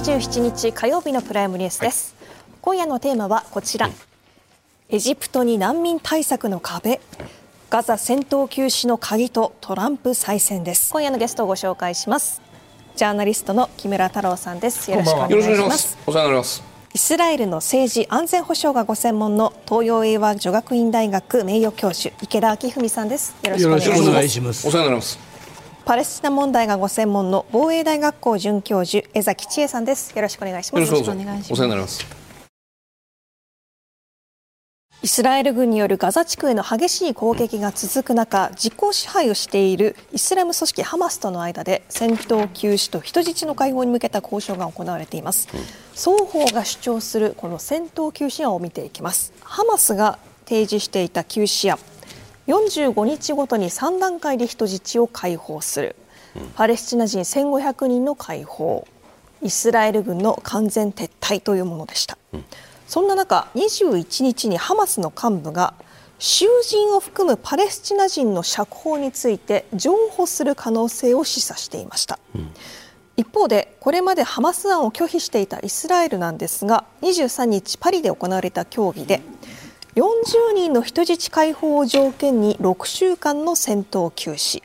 2月27日火曜日のプライムニュースです、はい、今夜のテーマはこちら、エジプトに難民対策の壁。ガザ戦闘休止の鍵とトランプ再選です。今夜のゲストをご紹介します。ジャーナリストの木村太郎さんです。よろしくお願いします。お世話になります。イスラエルの政治安全保障がご専門の東洋英和女学院大学名誉教授池田明文さんです。よろしくお願いします。お世話になりますパレスチナ問題がご専門の防衛大学校准教授江崎千恵さんです。よろしくお願いします。よろしくお願いします。お世話になります。イスラエル軍によるガザ地区への激しい攻撃が続く中実効支配をしているイスラム組織ハマスとの間で戦闘休止と人質の解放に向けた交渉が行われています、うん、双方が主張するこの戦闘休止案を見ていきます。ハマスが提示していた休止案45日ごとに3段階で人質を解放する、パレスチナ人1500人の解放。イスラエル軍の完全撤退というものでした、うん、そんな中21日にハマスの幹部が囚人を含むパレスチナ人の釈放について譲歩する可能性を示唆していました、うん、一方でこれまでハマス案を拒否していたイスラエルなんですが23日パリで行われた協議で40人の人質解放を条件に6週間の戦闘休止。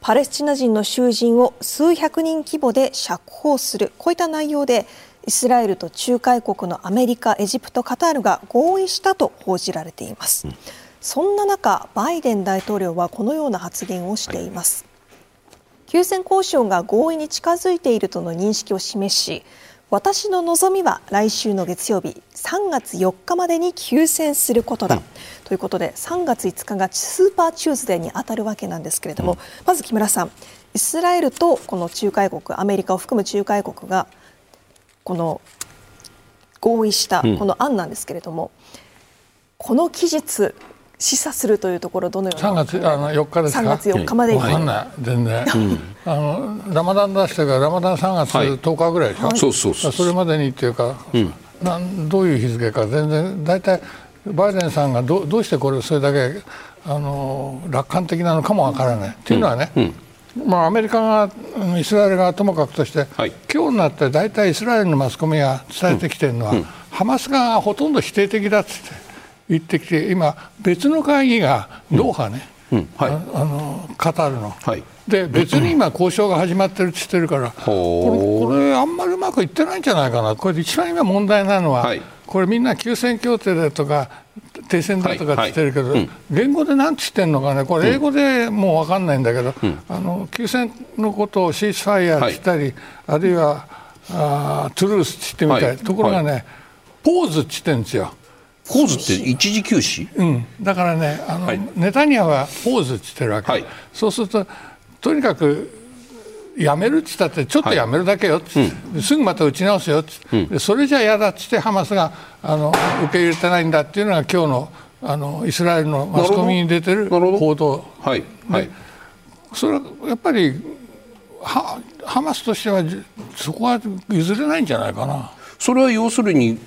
パレスチナ人の囚人を数百人規模で釈放する。こういった内容でイスラエルと仲介国のアメリカ、エジプト、カタールが合意したと報じられています、そんな中バイデン大統領はこのような発言をしています、休戦交渉が合意に近づいているとの認識を示し私の望みは来週の月曜日3月4日までに休戦することだ、うん、ということで3月5日がスーパーチューズデーに当たるわけなんですけれども、うん、まず木村さんイスラエルとこの仲介国アメリカを含む仲介国がこの合意したこの案なんですけれども、うん、この期日示唆するというところどのような3月あの4日ですか？3月4日までに、分かんない。全然、うん、あのラマダン出してからラマダン3月10日ぐらいでしょ、はい、そうそうそう。それまでにっていうか、うん、なんどういう日付か全然大体バイデンさんがどどうしてこれそれだけあの楽観的なのかもわからない、っていうのはね、まあ、アメリカがイスラエルがともかくとして、はい、今日になって大体イスラエルのマスコミが伝えてきてるのは、ハマス側がほとんど否定的だっつって言ってきて今別の会議がドーハね、うん。はい、ああのカタールの、はい、で別に今交渉が始まってるって言ってるから、これこれあんまりうまくいってないんじゃないかな。これで一番今問題なのは、はい、これみんな休戦協定だとか停戦だとかって言ってるけど、はい。はいうん、言語で何て言ってるのかね？これ英語でもう分かんないんだけど、うん、あの休戦のことをシースファイヤーって言ったり、あるいはあトゥルースって言ってみたい、ところがね、ポーズって言ってるんですよ。ポーズって一時休止、うん、だからねあの、はい、ネタニヤはポーズって言ってるわけ、はい、そうするととにかくやめるって言ったってちょっとやめるだけよはい。うん、すぐまた打ち直すよって、うん、それじゃ嫌だってってハマスがあの受け入れてないんだっていうのが今日のあのイスラエルのマスコミに出てる報道。はい、はい、それはやっぱりはハマスとしてはそこは譲れないんじゃないかな。それは要するに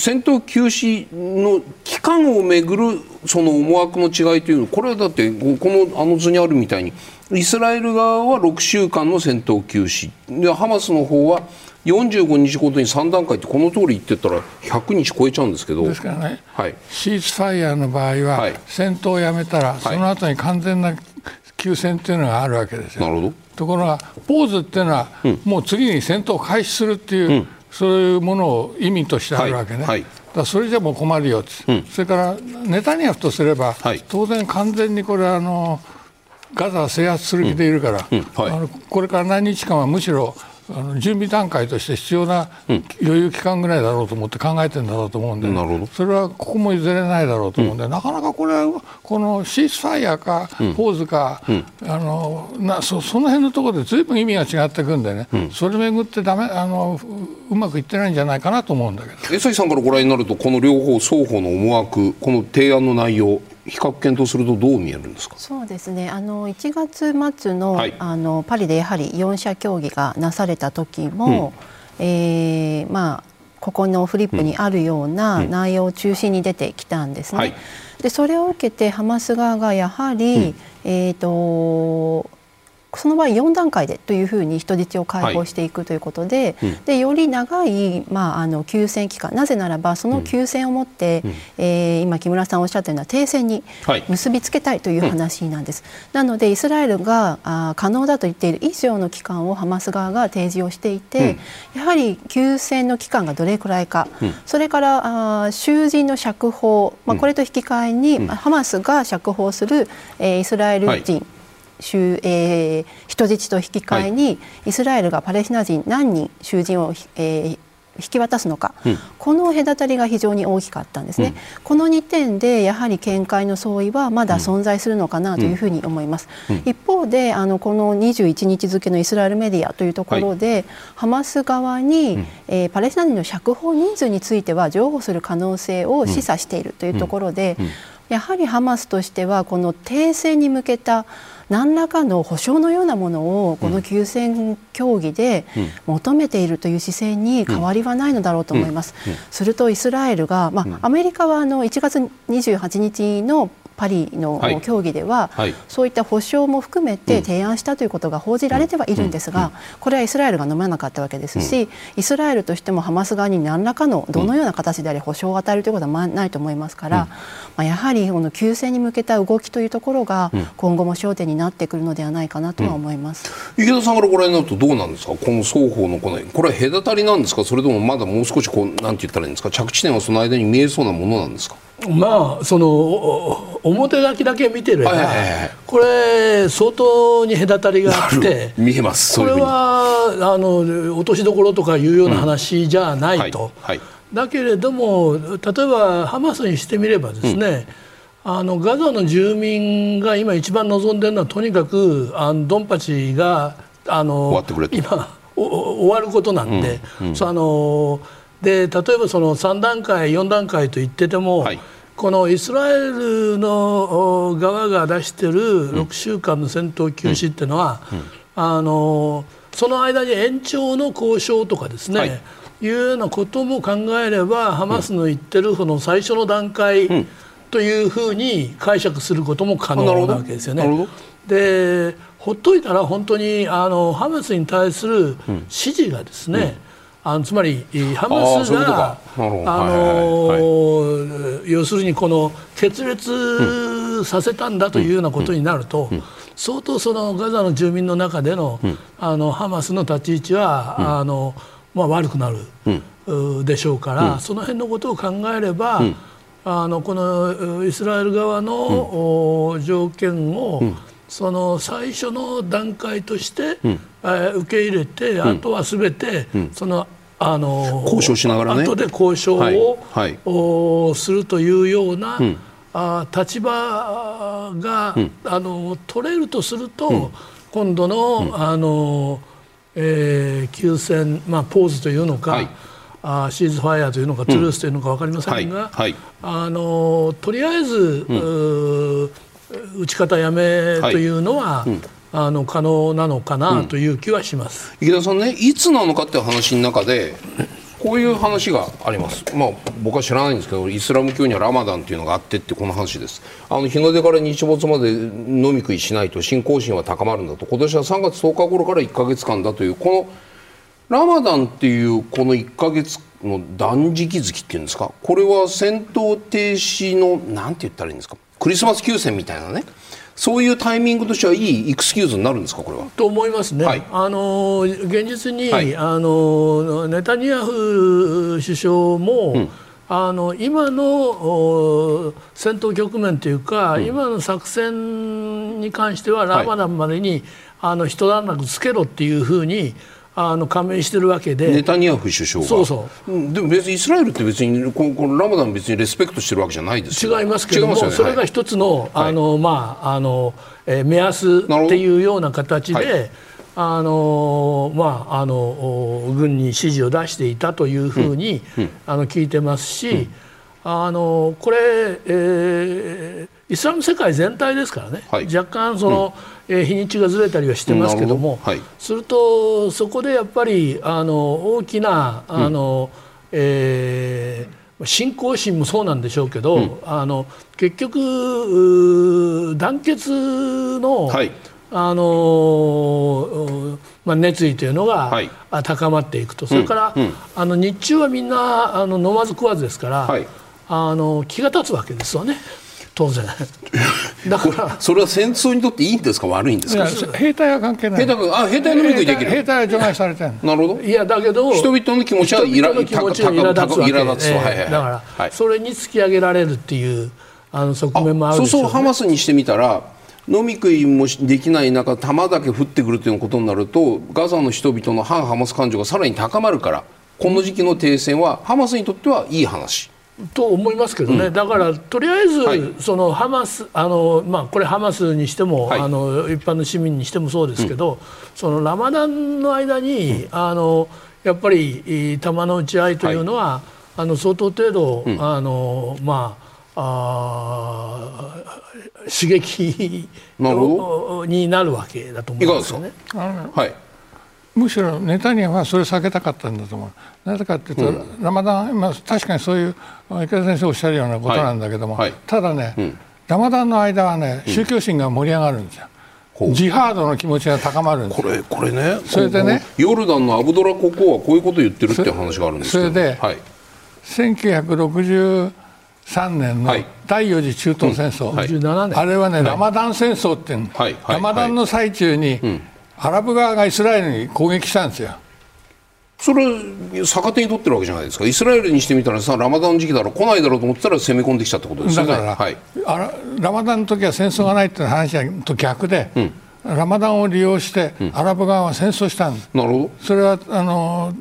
戦闘休止の期間をめぐるその思惑の違いというのこれはだってこのあの図にあるみたいにイスラエル側は6週間の戦闘休止。でハマスの方は45日ごとに3段階ってこの通り言ってたら100日超えちゃうんですけど。ですからね、はい、シーズファイヤーの場合は、戦闘をやめたら、その後に完全な休戦っていうのがあるわけですよ。なるほど。ところがポーズっていうのは、うん、もう次に戦闘を開始するっていう、うんそういうものを意味としてあるわけね、はい、だそれじゃもう困るよ、うん、それからネタニヤフとすれば、はい、当然完全にこれあのガザを制圧する気でいるから、うん。うん。はい、あのこれから何日間はむしろあの準備段階として必要な余裕期間ぐらいだろうと思って考えてるんだろうと思うんで、ね、それはここも譲れないだろうと思うんで、うん、なかなかこれはこのシースファイヤーかポーズか、うん、あのなそその辺のところでずいぶん意味が違ってくんでね、うん、それめぐってダメあのうまくいってないんじゃないかなと思うんだけど。江崎さんからご覧になるとこの両方双方の思惑この提案の内容比較検討するとどう見えるんですか？そうですね。あの1月末のはい、あのパリでやはり4者協議がなされた時も、うん、えー、まあ、ここのフリップにあるような内容を中心に出てきたんですね。はい、でそれを受けてハマス側がやはり、うん、えーとその場合4段階でというふうに人質を解放していくということではい、でより長い、まあ、あの休戦期間なぜならばその休戦をもって、うん、えー、今木村さんおっしゃったような停戦に結びつけたいという話なんです。はい、なのでイスラエルがあ可能だと言っている以上の期間をハマス側が提示をしていて、うん、やはり休戦の期間がどれくらいか、うん、それからあ囚人の釈放、まあ、これと引き換えに、ハマスが釈放する、えー、イスラエル人、はい囚えー、人質と引き換えに、はい、イスラエルがパレスチナ人何人囚人を、えー、引き渡すのか、うん、この隔たりが非常に大きかったんですね、うん、この2点でやはり見解の相違はまだ存在するのかなというふうに思います、うん、一方であのこの21日付のイスラエルメディアというところで、はい、ハマス側に、えー、パレスチナ人の釈放人数については譲歩する可能性を示唆しているというところで、やはりハマスとしてはこの停戦に向けた何らかの保証のようなものをこの休戦協議で求めているという姿勢に変わりはないのだろうと思います。するとイスラエルが、まあ、アメリカはあの1月28日のパリの協議では、はい。はい、そういった保証も含めて提案したということが報じられてはいるんですが、これはイスラエルが飲まなかったわけですし、イスラエルとしてもハマス側に何らかのどのような形であれ保証を与えるということはないと思いますから、まあ、やはりこの休戦に向けた動きというところが今後も焦点になってくるのではないかなとは思います、うん、池田さんからご覧になるとどうなんですか？この双方のこのこれは隔たりなんですか？それともまだもう少しこうなんて言ったらいいんですか？着地点はその間に見えそうなものなんですか？まあその表書きだけ見てれば、はいはいはい、これ相当に隔たりがあって見えますこれはあの落としどころとかいうような話じゃないと、うんはいはい、だけれども例えばハマスにしてみればですね、うん、あのガザの住民が今一番望んでるのはとにかくあのドンパチがあの今終わることなんで、うんうん、あので例えばその3段階4段階と言ってても、はい、このイスラエルの側が出している6週間の戦闘休止っていうのは、うん。うん、あのその間に延長の交渉とかですね、はい、いうようなことも考えればハマスの言ってるその最初の段階というふうに解釈することも可能なわけですよね。でほっといたら本当にあのハマスに対する支持がですね、うんあのつまりハマスがあの要するにこの決裂させたんだというようなことになると、相当そのガザの住民の中での,、あのハマスの立ち位置は、あのまあ、悪くなる、でしょうから、その辺のことを考えれば、あのこのイスラエル側の、条件を、その最初の段階として、え受け入れて、あとはすべて、そのあの交渉しながらね。後で交渉を、はい。はい、するというような、うん、あ立場が、うん、あの取れるとすると、うん、今度の,、あのえー、休戦、まあ、ポーズというのか、はい、あシーズファイアというのか、トゥルースというのか分かりませんが、あのとりあえず、撃ち方やめというのは、あの可能なのかなという気はします、うん、池田さんねいつなのかっていう話の中でこういう話があります、まあ、僕は知らないんですけどイスラム教にはラマダンっていうのがあってってこの話です。あの日の出から日没まで飲み食いしないと信仰心は高まるんだと。今年は3月10日頃から1か月間だというこのラマダンっていうこの1か月の断食月っていうんですか？これは戦闘停止のなんて言ったらいいんですか？クリスマス休戦みたいなね。そういうタイミングとしてはいいエクスキューズになるんですかこれは？と思いますね。はい、あの現実に、はい、あのネタニヤフ首相も、うん、あの今の戦闘局面というか、うん、今の作戦に関してはラマダンまでに、はい、あの一段落つけろっていうふうにあの加盟してるわけで。ネタニヤフ首相が。そうそう。でも別にイスラエルって別にこのこのラマダン別にレスペクトしてるわけじゃないです違いますけども、ね、それが一つの,、あのまああの、えー、目安っていうような形で、はい、あのまああの軍に指示を出していたというふうに、うんうん、あの聞いてますし、うん、あのこれ、えー、イスラム世界全体ですからね、はい、若干その、うん、えー、日にちがずれたりはしてますけども、はい、するとそこでやっぱりあの大きなあの、うん、えー、信仰心もそうなんでしょうけど、うん、あの結局団結の、はい、あのまあ、熱意というのが、はい、高まっていくと。それから、あの日中はみんなあの飲まず食わずですから、はい、あの気が立つわけですよね。当然。だから。それは戦争にとっていいんですか悪いんですか？兵隊は関係ない。兵隊あ兵隊のみ食いできる。兵隊は除外されてるなるほど。いやだけど人々の気持ちはイラ気持ちが苛立つわけ、苛立つだから、それに突き上げられるっていうあの側面もあるでしょう、ね、そうそうハマスにしてみたら飲み食いもできない中弾だけ降ってくるということになるとガザの人々の反ハマス感情がさらに高まるからこの時期の停戦はハマスにとってはいい話。と思いますけどね、うん、だからとりあえず、はい、そのハマスあの、まあ、これハマスにしても、はい、あの一般の市民にしてもそうですけど、うん、そのラマダンの間に、うん、あのやっぱり弾の撃ち合いというのは、はい、あの相当程度、あのまああ刺激になるわけだと思うんですよね。はいむしろネタニヤフはそれを避けたかったんだと思う。なぜかというと、うん、ラマダン、まあ、確かにそういう池田先生おっしゃるようなことなんだけども、はい。はい、ただね、うん、ラマダンの間はね宗教心が盛り上がるんですよ。う。ん、ジハードの気持ちが高まるんですこれこれねそれでねヨルダンのアブドラ国王はこういうことを言ってるっていう話があるんですそれで、はい、1960 3年の第4次中東戦争、はい、あれはね、ラマダン戦争ってい。う、はい、ラマダンの最中に、アラブ側がイスラエルに攻撃したんですよ。それ逆手に取ってるわけじゃないですか。イスラエルにしてみたらさラマダンの時期だろ来ないだろうと思ったら攻め込んできたってことですよね。だから、はい、あらラマダンの時は戦争がないっていう話と逆で、うん、ラマダンを利用して、アラブ側は戦争したんです、なるほど。それはあの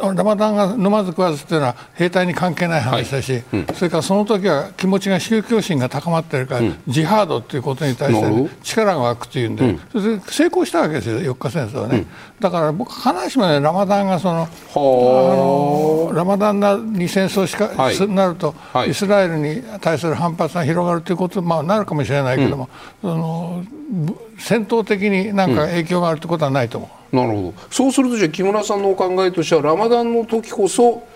ラマダンが飲まず食わずっていうのは兵隊に関係ない話だし、はい。うん、それからその時は気持ちが宗教心が高まってるから、うん、ジハードっていうことに対して力が湧くっていうんで、うん、それで成功したわけですよ4日戦争はね、だから僕必ずしもねラマダンがそのあのラマダンに戦争しか、はい、なると、はい、イスラエルに対する反発が広がるということに、まあ、なるかもしれないけども、その戦闘的になんか影響があるということはないと思う。なるほど。そうするとじゃあ木村さんのお考えとしてはラマダンの時こそ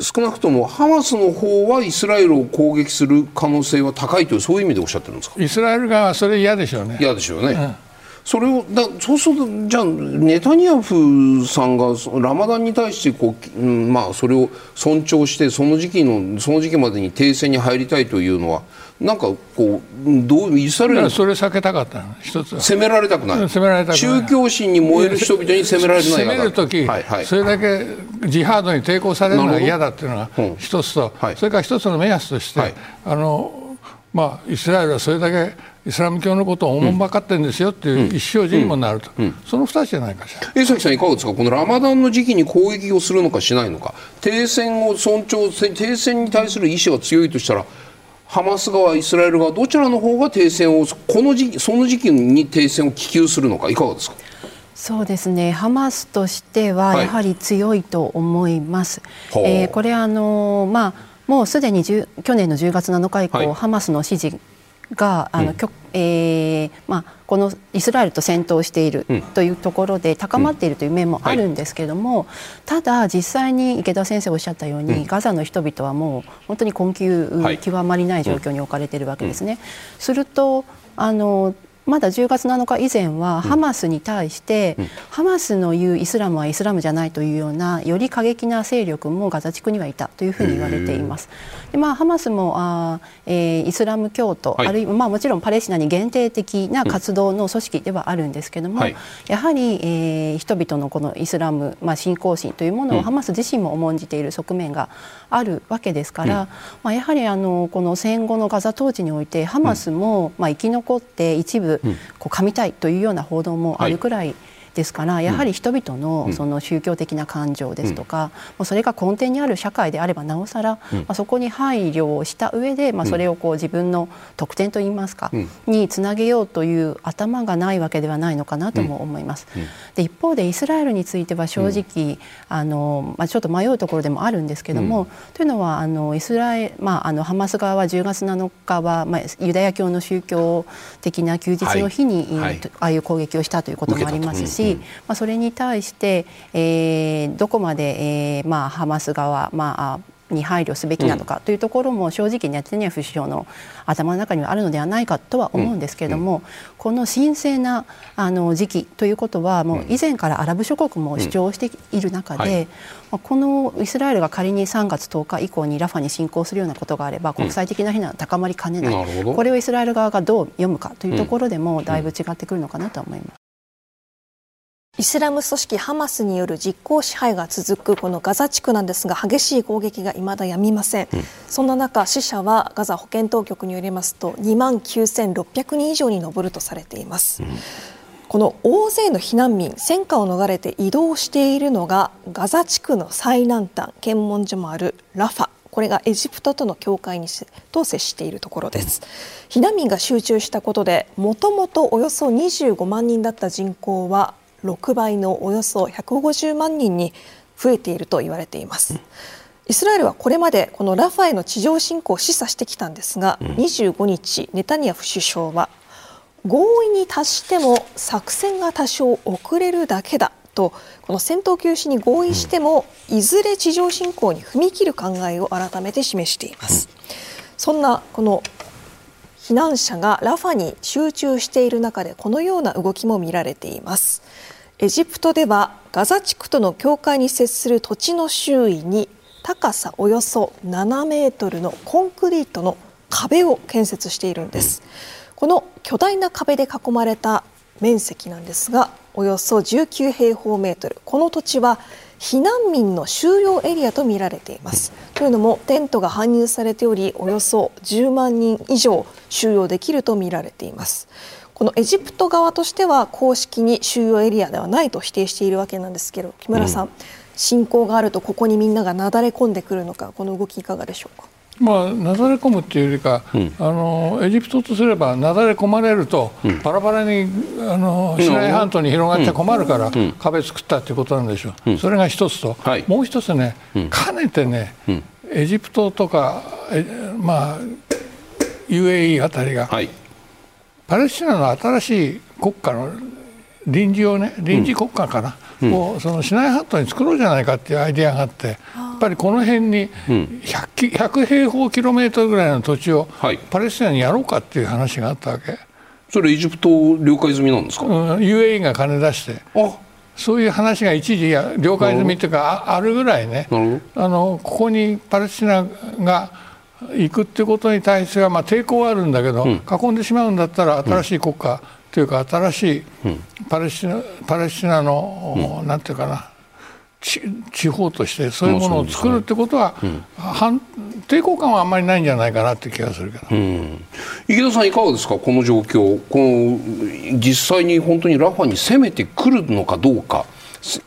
少なくともハマスの方はイスラエルを攻撃する可能性は高いというそういう意味でおっしゃってるんですか？イスラエル側はそれ嫌でしょうね。嫌でしょうね、うん。それをだそうするとじゃあネタニヤフさんがラマダンに対してこう、うん、まあそれを尊重してその時期のその時期までに停戦に入りたいというのはなんかこうどうイスラエルそれ避けたかった一つ攻められたくない。攻められたくない。宗教心に燃える人々に攻められない攻める時、はいはい、それだけジハードに抵抗されるのが嫌だっていうのが一つと、はい、それから一つの目安として、はい、あのまあイスラエルはそれだけイスラム教のことをおもんばかってるんですよっていう意思表示にもなると、うん。うん、その2つじゃないかしら。江崎さん、いかがですか、このラマダンの時期に攻撃をするのかしないのか、停戦を尊重、停戦に対する意思が強いとしたら、ハマス側、イスラエル側、どちらの方が停戦を、この時その時期に停戦を希求するのか、いかがですか？そうですねハマスとしてはやはり強いと思います。はい、えー、これあのまあもうすでに去年の10月7日以降、はい、ハマスの支持があの、うん、えー、まあ、このイスラエルと戦闘しているというところで高まっているという面もあるんですけれども、ただ実際に池田先生おっしゃったように、ガザの人々はもう本当に困窮極まりない状況に置かれているわけですね。するとあのまだ10月7日以前はハマスに対して、うん、ハマスの言うイスラムはイスラムじゃないというようなより過激な勢力もガザ地区にはいたというふうに言われています。でまあ、ハマスもあ、えー、イスラム教徒、はい、あるいは、まあ、もちろんパレスチナに限定的な活動の組織ではあるんですけども、はい、やはり、えー、人々のこのイスラム、まあ、信仰心というものをハマス自身も重んじている側面があるわけですから、うん、まあ、やはりあのこの戦後のガザ統治においてハマスも、まあ、生き残って一部こう噛みたいというような報道もあるくらい、はいですからやはり人々のその宗教的な感情ですとか、うん、それが根底にある社会であればなおさら、うん、まあ、そこに配慮をした上で、まあ、それをこう自分の特典といいますか、うん、につなげようという頭がないわけではないのかなとも思います。で一方でイスラエルについては正直、あのまあ、ちょっと迷うところでもあるんですけども、というのはあのイスラエル、まあ、あのハマス側は10月7日は、まあ、ユダヤ教の宗教的な休日の日に、はい、ああいう攻撃をしたということもありますし、まあ、それに対して、えー、どこまで、えーまあ、ハマス側、まあに配慮すべきなのかというところも正直ネタニヤフ首相の頭の中にはあるのではないかとは思うんですけれども、この神聖なあの時期ということはもう以前からアラブ諸国も主張している中で、このイスラエルが仮に3月10日以降にラファに侵攻するようなことがあれば国際的な非難は高まりかねない、これをイスラエル側がどう読むかというところでもだいぶ違ってくるのかなと思います。イスラム組織ハマスによる実効支配が続くこのガザ地区なんですが激しい攻撃が未だやみません、うん、そんな中死者はガザ保健当局によりますと2万9600人以上に上るとされています、うん、この大勢の避難民戦火を逃れて移動しているのがガザ地区の最南端検問所もあるラファ。これがエジプトとの境界にと接しているところです、避難民が集中したことでもともとおよそ25万人だった人口は6倍のおよそ150万人に増えていると言われています。イスラエルはこれまでこのラファへの地上侵攻を示唆してきたんですが、25日ネタニヤフ首相は合意に達しても作戦が多少遅れるだけだとこの戦闘休止に合意してもいずれ地上侵攻に踏み切る考えを改めて示しています。そんなこの避難者がラファに集中している中でこのような動きも見られていますエジプトではガザ地区との境界に接する土地の周囲に高さおよそ7メートルのコンクリートの壁を建設しているんですこの巨大な壁で囲まれた面積なんですがおよそ19平方メートルこの土地は避難民の収容エリアとみられています。というのもテントが搬入されておりおよそ10万人以上収容できるとみられています。このエジプト側としては公式に収容エリアではないと否定しているわけなんですけど木村さん、うん、侵攻があるとここにみんながなだれ込んでくるのかこの動きいかがでしょうか？まあ、なだれ込むっていうよりか、うん、あのエジプトとすればなだれ込まれると、うん、バラバラにあのシナイ半島に広がっちゃ困るから、うん、壁作ったっていうことなんでしょう、それが一つと、はい、もう一つね、かねてね、エジプトとか、まあ、UAE あたりが、はい、パレスチナの新しい国家の臨時をね臨時国家かな、をそのシナイ半島に作ろうじゃないかっていうアイデアがあって。ぱりこの辺に 100, 100平方キロメートルぐらいの土地をパレスチナにやろうかっていう話があったわけ。それエジプト了解済みなんですか、うん、UAE が金出して。そういう話が一時了解済みっていうかあるぐらいね。あのここにパレスチナが行くっていうことに対しては、まあ、抵抗はあるんだけど、うん、囲んでしまうんだったら新しい国家というか新しいパレスチナパレスチナの、うん、なんていうかな地方としてそういうものを作るってことは、ねうん、抵抗感はあんまりないんじゃないかなって気がするけど、うん、池田さんいかがですか？この状況。この実際に本当にラファに攻めてくるのかどうか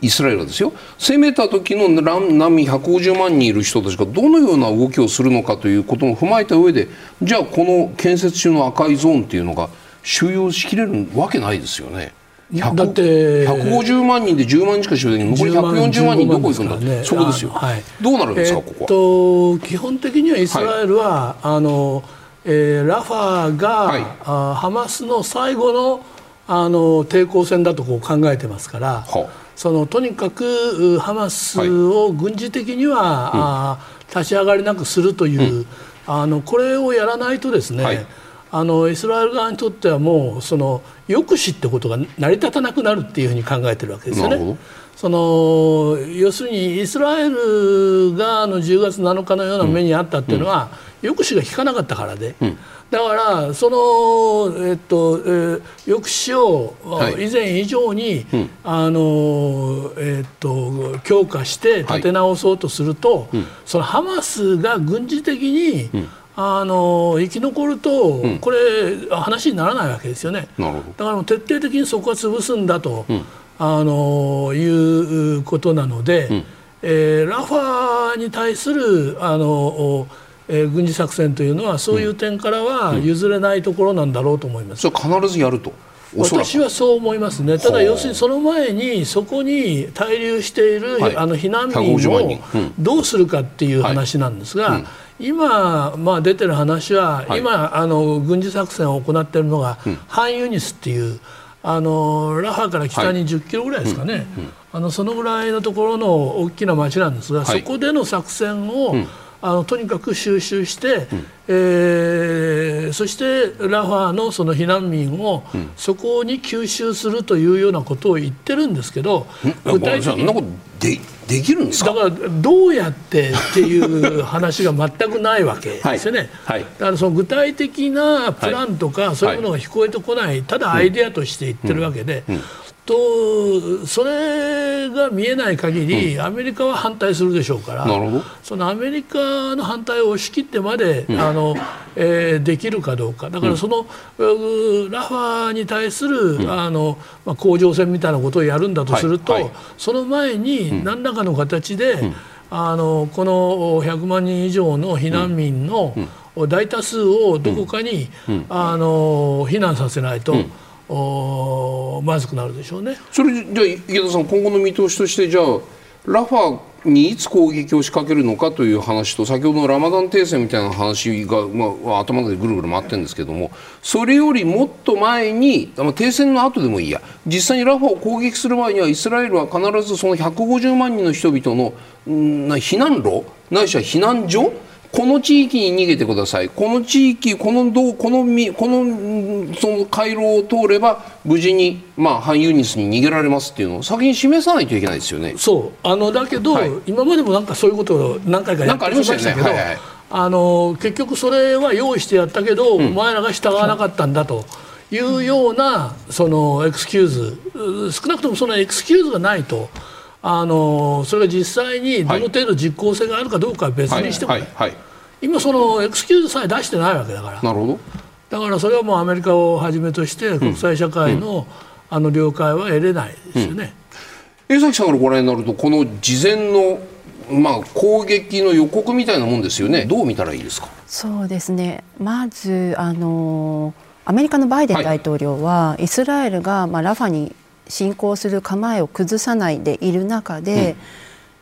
イスラエルですよ。攻めた時の難民150万人いる人たちがどのような動きをするのかということも踏まえた上でじゃあこの建設中の赤いゾーンっていうのが収容しきれるわけないですよね。だって150万人で10万人しか収容できない。残り140万人どこ行くんだ、ね、そこですよ、はい、どうなるんですか、ここは？基本的にはイスラエルは、はい、あのえー、ラファが、はい、あハマスの最後のあの抵抗戦だとこう考えてますから、そのとにかくハマスを軍事的には、はい、あ立ち上がりなくするという、うん、あのこれをやらないとですね、あのイスラエル側にとってはもうその抑止ってことが成り立たなくなるっていうふうに考えてるわけですよね。その要するにイスラエルがの10月7日のような目にあったっていうのは、うん、抑止が効かなかったからで、うん、だからその、えっとえー、抑止を以前以上に、はい、あのえっと強化して立て直そうとすると、はい、そのハマスが軍事的に、あの生き残ると、うん、これ話にならないわけですよね。だから徹底的にそこは潰すんだと、うん、あのいうことなので、うん、えー、ラファに対するあの、えー、軍事作戦というのはそういう点からは譲れないところなんだろうと思います。それ必ずやると？私はそう思いますね、ただ要するにその前にそこに滞留している、はい、あの避難民をどうするかっていう話なんですが、はい。うん。今、まあ、出てる話は、はい、今あの軍事作戦を行っているのが、うん、ハンユニスっていうあのラハから北に10キロぐらいですかね、あのそのぐらいのところの大きな町なんですが、はい、そこでの作戦を、うん、あのとにかく収集して、うん、えー、そしてラファのその避難民をそこに吸収するというようなことを言ってるんですけど、具体的にでできるんですだからどうやってっていう話が全くないわけですよね、はい。はい、だからその具体的なプランとかそういうものが聞こえてこない、ただアイデアとして言ってるわけで、うん。うんとそれが見えない限り、うん、アメリカは反対するでしょうからそのアメリカの反対を押し切ってまで、うん、あのえー、できるかどうか。だからその、うん、ラファに対する、あのまあ、甲状腺みたいなことをやるんだとすると、はい。はい、その前に何らかの形で、あのこの100万人以上の避難民の大多数をどこかに、あの避難させないと。おまずくなるでしょうね。それじゃあ池田さん今後の見通しとしてじゃあラファにいつ攻撃を仕掛けるのかという話と先ほどのラマダン停戦みたいな話が、まあ、頭でぐるぐる回ってるんですけどもそれよりもっと前に停戦の後でもいいや実際にラファを攻撃する前にはイスラエルは必ずその150万人の人々のうん避難路ないしは避難所この地域に逃げてください。この地域この道このこのその回廊を通れば無事に、まあ、ハンユニスに逃げられますっていうのを先に示さないといけないですよね。そう。あのだけど、はい、今までもなんかそういうことを何回かやってきましたけど、ねはいはい、あの結局それは用意してやったけど、うん、お前らが従わなかったんだと。いうようなそのエクスキューズ。少なくともそのエクスキューズがないとあのそれが実際にどの程度実効性があるかどうかは別にしても、はい。はい。はい、今そのエクスキューズさえ出してないわけだから。なるほど。だからそれはもうアメリカをはじめとして国際社会のうん、あの了解は得れないですよね、うん、江崎さんからご覧になるとこの事前のまあ、攻撃の予告みたいなもんですよね、どう見たらいいですか？そうですね、まずあのアメリカのバイデン大統領は、はい、イスラエルが、まあ、ラファに侵攻する構えを崩さないでいる中で、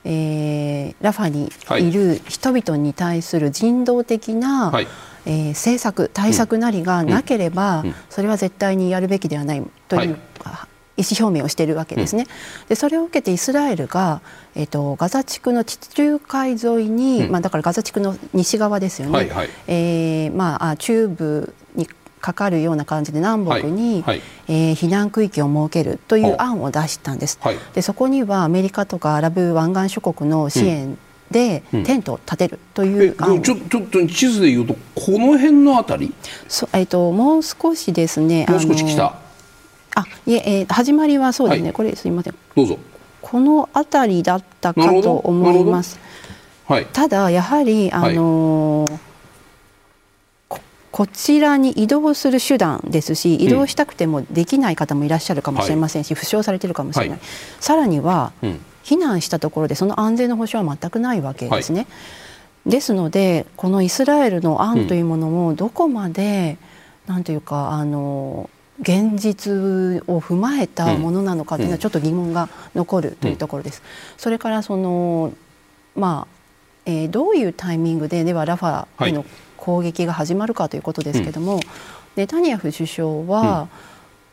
うん、えー、ラファにいる人々に対する人道的な、はい、えー、政策対策なりがなければ、うん、それは絶対にやるべきではないという、はい、意思表明をしているわけですね。うん、でそれを受けてイスラエルが、えーと、ガザ地区の地中海沿いに、うん、まあ、だからガザ地区の西側ですよね、はいはい、えー、まあ、中部にかかるような感じで南北に、はいはい、えー、避難区域を設けるという案を出したんです。はい、でそこにはアメリカとかアラブ湾岸諸国の支援、でテントを建てるという案、うん、ちょちょっと地図でいうとこの辺のあたり？そ、えーと、もう少しですねもう少し北あいええー、始まりはそうですね、これすみません。どうぞ。この辺りだったかと思います。はい、ただやはりあのーこちらに移動する手段ですし移動したくてもできない方もいらっしゃるかもしれませんし、負傷されているかもしれない、はい、さらには、うん、避難したところでその安全の保証は全くないわけですね。はい、ですのでこのイスラエルの案というものもどこまで、うん、なんというかあの現実を踏まえたものなのかというのはちょっと疑問が残るというところです。それからそのまあえー、どういうタイミングでではラファへの攻撃が始まるかということですけども、ネタニヤフ首相は、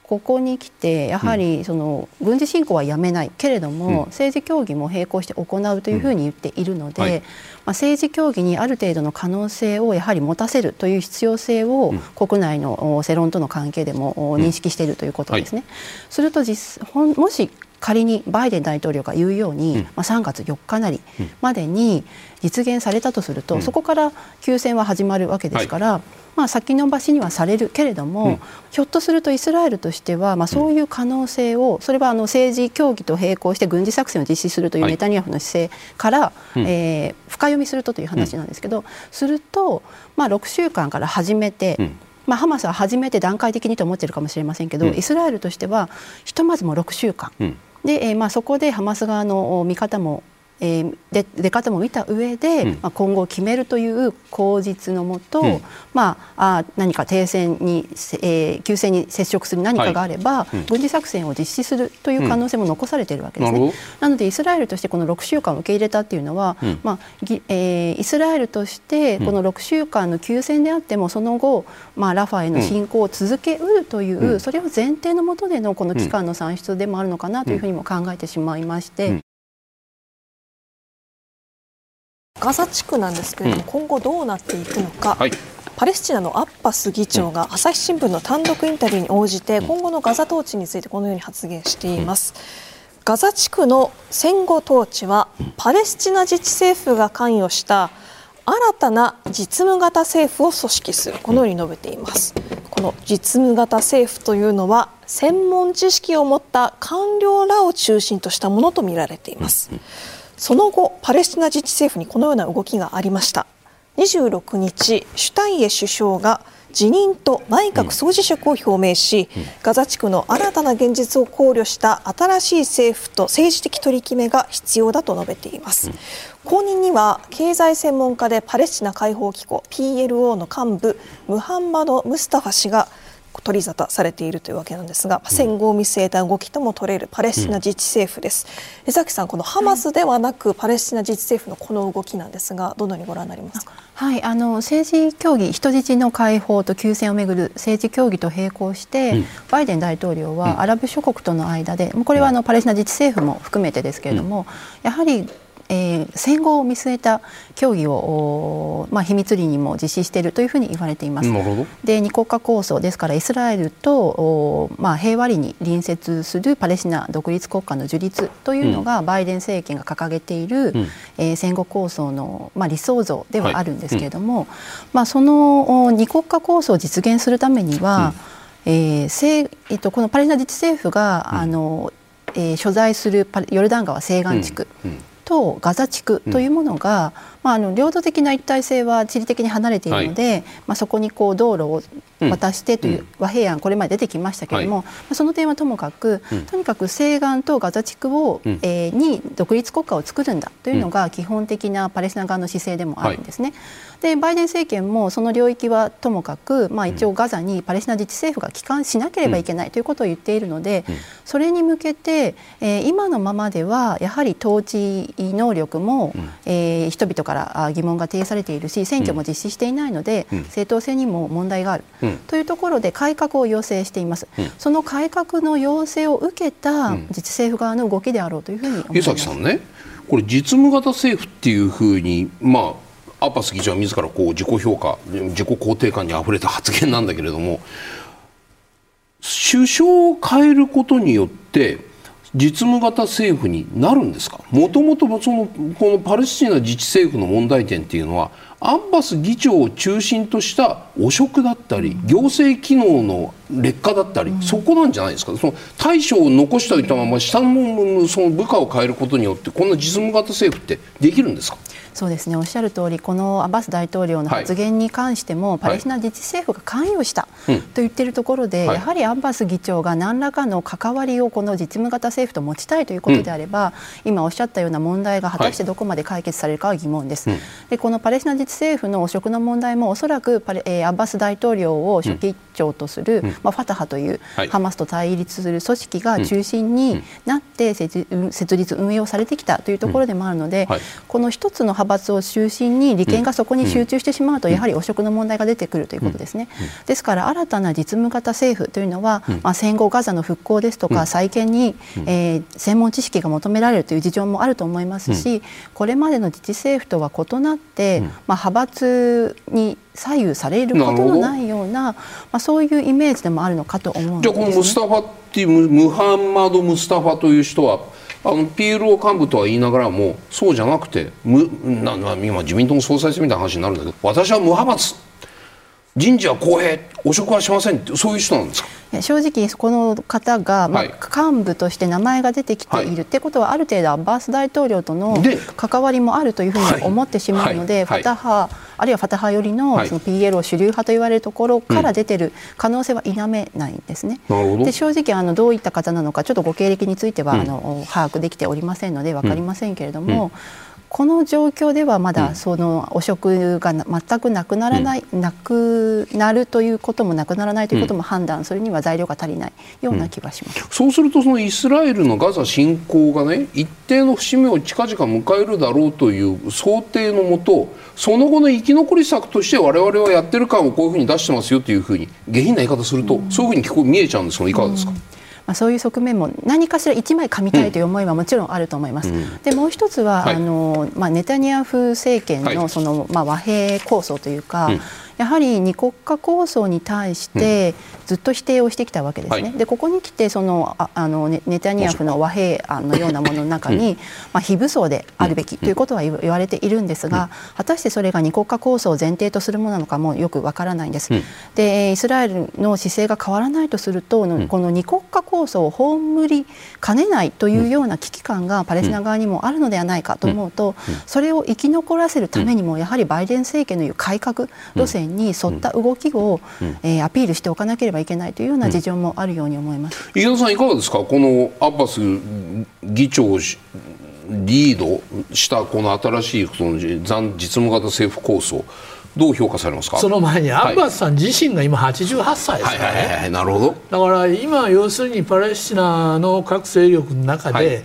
ここに来てやはりその軍事侵攻はやめないけれども、政治協議も並行して行うというふうに言っているので、まあ、政治協議にある程度の可能性をやはり持たせるという必要性を国内の世論との関係でも認識しているということですね。すると実もし仮にバイデン大統領が言うように、うん、まあ、3月4日なりまでに実現されたとすると、うん、そこから休戦は始まるわけですから、はい、まあ、先延ばしにはされるけれども、うん、ひょっとするとイスラエルとしては、まあ、そういう可能性をそれはあの政治協議と並行して軍事作戦を実施するというネタニヤフの姿勢から、はい、えー、深読みするとという話なんですけど、すると、まあ、6週間から始めて、まあ、ハマスは初めて段階的にと思っているかもしれませんけど、イスラエルとしてはひとまずも6週間。で、えーまあ、そこでハマス側の見方もえー、で出方も見た上で、うん、まあ、今後決めるという口実のもと、うん、まあ、あ何か停戦に、えー、休戦に接触する何かがあれば、はいうん、軍事作戦を実施するという可能性も残されているわけですね。なのでイスラエルとしてこの6週間を受け入れたというのは、まあえー、イスラエルとしてこの6週間の休戦であってもその後、まあ、ラファへの侵攻を続けうるという、それを前提のもとでのこの期間の算出でもあるのかなというふうにも考えてしまいまして。ガザ地区なんですけれども、うん、今後どうなっていくのか、はい、パレスチナのアッバス議長が朝日新聞の単独インタビューに応じて今後のガザ統治についてこのように発言しています。ガザ地区の戦後統治はパレスチナ自治政府が関与した新たな実務型政府を組織する。このように述べています。この実務型政府というのは専門知識を持った官僚らを中心としたものとみられていますその後パレスチナ自治政府にこのような動きがありました。26日シュタイエ首相が辞任と内閣総辞職を表明し、ガザ地区の新たな現実を考慮した新しい政府と政治的取り決めが必要だと述べています。後任には経済専門家でパレスチナ解放機構 PLO の幹部ムハンマド・ムスタファ氏が取り沙汰されているというわけなんですが、戦後を見据えた動きとも取れるパレスチナ自治政府です。江崎さん、このハマスではなく、パレスチナ自治政府のこの動きなんですが、どのようにご覧になりますか？はい、あの政治協議、人質の解放と休戦をめぐる政治協議と並行して、うん、バイデン大統領はアラブ諸国との間で、これはあのパレスチナ自治政府も含めてですけれども、やはりえー、戦後を見据えた協議を、まあ、秘密裏にも実施しているというふうに言われています。で二国家構想ですからイスラエルと、まあ、平和裏に隣接するパレスチナ独立国家の樹立というのが、うん、バイデン政権が掲げている、うん、えー、戦後構想の、まあ、理想像ではあるんですけれども、はい。うん、まあ、その二国家構想を実現するためには、うん、えーえっと、このパレスチナ自治政府が、あのえー、所在するヨルダン川西岸地区、とガザ地区というものが、まあ、あの領土的な一体性は地理的に離れているので、はい、まあ、そこにこう道路を渡してという和平案、これまで出てきましたけれども、はい、その点はともかく、とにかく西岸とガザ地区を、うん、えー、に独立国家を作るんだというのが基本的なパレスチナ側の姿勢でもあるんですね。でバイデン政権もその領域はともかく、まあ、一応ガザにパレスチナ自治政府が帰還しなければいけないということを言っているので、それに向けて、えー、今のままではやはり統治能力も、うん、えー、人々から疑問が呈されているし選挙も実施していないので、うん、正当性にも問題がある、うん、というところで改革を要請しています、その改革の要請を受けた自治政府側の動きであろうというふうに思います。さんねこれ実務型政府っていうふうにまあアッパス議長は自らこう自己評価自己肯定感にあふれた発言なんだけれども首相を変えることによって実務型政府になるんですか？もともとそのこのパレスチナ自治政府の問題点っていうのはアッバス議長を中心とした汚職だったり行政機能の劣化だったり、そこなんじゃないですか。その大将を残しておいたまま下のその部下を変えることによってこんな実務型政府ってできるんですか？そうですね。おっしゃる通りこのアバス大統領の発言に関しても、はい、パレスチナ自治政府が関与したと言っているところで、はい、やはりアッバス議長が何らかの関わりをこの実務型政府と持ちたいということであれば、うん、今おっしゃったような問題が果たしてどこまで解決されるかは疑問です。はい、でこのパレスチナ自治政府の汚職の問題もおそらくパレ、えー、アッバス大統領を書記長とする、うん、まあ、ファタハというハマスと対立する組織が中心になって設立運営をされてきたというところでもあるので、この一つの派閥を中心に利権がそこに集中してしまうと、やはり汚職の問題が出てくるということですね。ですから新たな実務型政府というのは、まあ、戦後ガザの復興ですとか再建に、えー、専門知識が求められるという事情もあると思いますし、これまでの自治政府とは異なって、まあ、派閥に左右されることのないようなまあ、そういうイメージでもあるのかと思うんです、ね、じゃあこのムスタファっていうムハンマド・ムスタファという人はあの PLO 幹部とは言いながらもそうじゃなくてむなな今自民党の総裁選みたいな話になるんだけど私は無派閥人事は公平汚職はしませんってそういう人なんですか？正直この方が、まあ、幹部として名前が出てきている、ってことはある程度アッバース大統領との関わりもあるというふうに思ってしまうので、ファタハあるいはファタハ寄りのその PLO 主流派と言われるところから出てる可能性は否めないんですね。で正直あのどういった方なのかちょっとご経歴については、あの把握できておりませんので分かりませんけれども。この状況ではまだその汚職が全くなくならない、うん、なくなるということもなくならないということも判断、うん、それには材料が足りないような気がします、うん、そうするとそのイスラエルのガザ侵攻がね一定の節目を近々迎えるだろうという想定のもとその後の生き残り策として我々はやってる感をこういうふうに出してますよというふうに下品な言い方すると、そういうふうに聞こえ見えちゃうんですがいかがですか、まあ、そういう側面も何かしら1枚噛みたいという思いはもちろんあると思います。うん、でもう一つは、はい、あのまあ、ネタニヤフ政権のその、まあ、和平構想というか、うんやはり二国家構想に対してずっと否定をしてきたわけですね。はい、でここに来てそのああのネネタニヤフの和平案のようなものの中に、うん、まあ、非武装であるべきということは言われているんですが、果たしてそれが二国家構想を前提とするものなのかもよくわからないんです。うん、でイスラエルの姿勢が変わらないとすると、この二国家構想を葬りかねないというような危機感がパレスチナ側にもあるのではないかと思うと、それを生き残らせるためにもやはりバイデン政権のいう改革路線に沿った動きを、うん、えー、アピールしておかなければいけないというような事情もあるように思います。池田さんいかがですか？このアッバス議長リードしたこの新しいその残実務型政府構想どう評価されますか？その前にアッバスさん自身が今88歳ですから。ね、はいはい、なるほど。だから今要するにパレスチナの各勢力の中で、はい、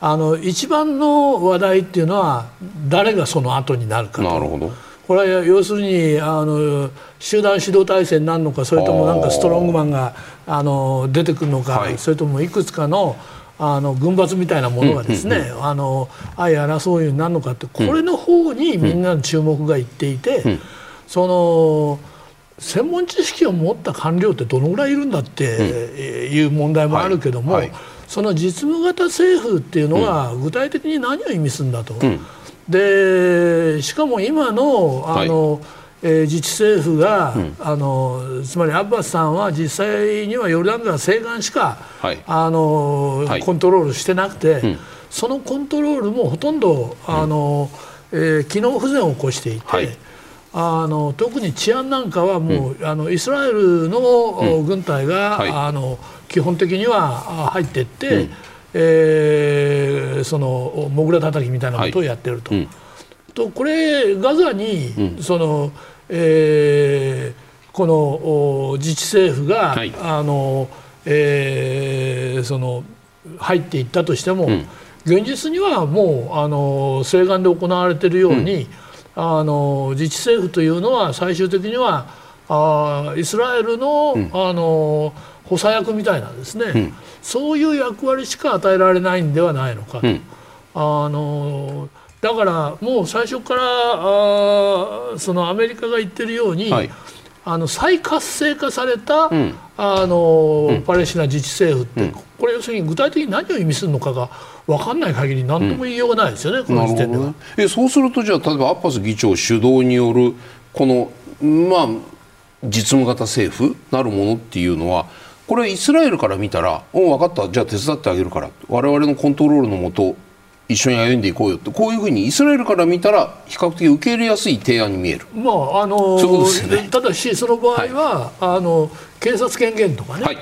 あの一番の話題っていうのは誰がその後になるかと。なるほどこれは要するにあの集団指導体制になるのかそれともなんかストロングマンがあの出てくるのか、はい、それともいくつかのあの軍閥みたいなものがですね、あの相争うようになるのかってこれの方にみんなの注目がいっていて、うん、その専門知識を持った官僚ってどのぐらいいるんだっていう問題もあるけども、はい。はい、その実務型政府っていうのは具体的に何を意味するんだと。うんでしかも今のあの、はい、えー、自治政府が、うん、あのつまりアッバスさんは実際にはヨルダン川西岸しか、はい、あの、はい、コントロールしてなくて、うん、そのコントロールもほとんどあの、うん、えー、機能不全を起こしていて。あの特に治安なんかはもう、あのイスラエルの軍隊が、あの基本的には入っていって、えー、そのモグラ叩きみたいなことをやってると。はいうん、とこれガザに、うん、その、えー、この自治政府が、はい、あのえー、その入っていったとしても、うん、現実にはもうあの西岸で行われているように、あの自治政府というのは最終的にはあイスラエルの,、あの補佐役みたいなんですね。そういう役割しか与えられないんではないのかと、うん、あのだからもう最初からあそのアメリカが言ってるように、はい、あの再活性化された、うん、あの、うん、パレスチナ自治政府って、これ要するに具体的に何を意味するのかが分かんない限り何とも言いようがないですよね、この時点では。えそうするとじゃあ例えばアッパス議長主導によるこのまあ実務型政府なるものっていうのはこれイスラエルから見たら「お分かった。じゃあ手伝ってあげるから。我々のコントロールのもと一緒に歩んでいこうよって。こういうふうにイスラエルから見たら比較的受け入れやすい提案に見える。まああのね、ただしその場合は、はい、あの警察権限とかね、はい、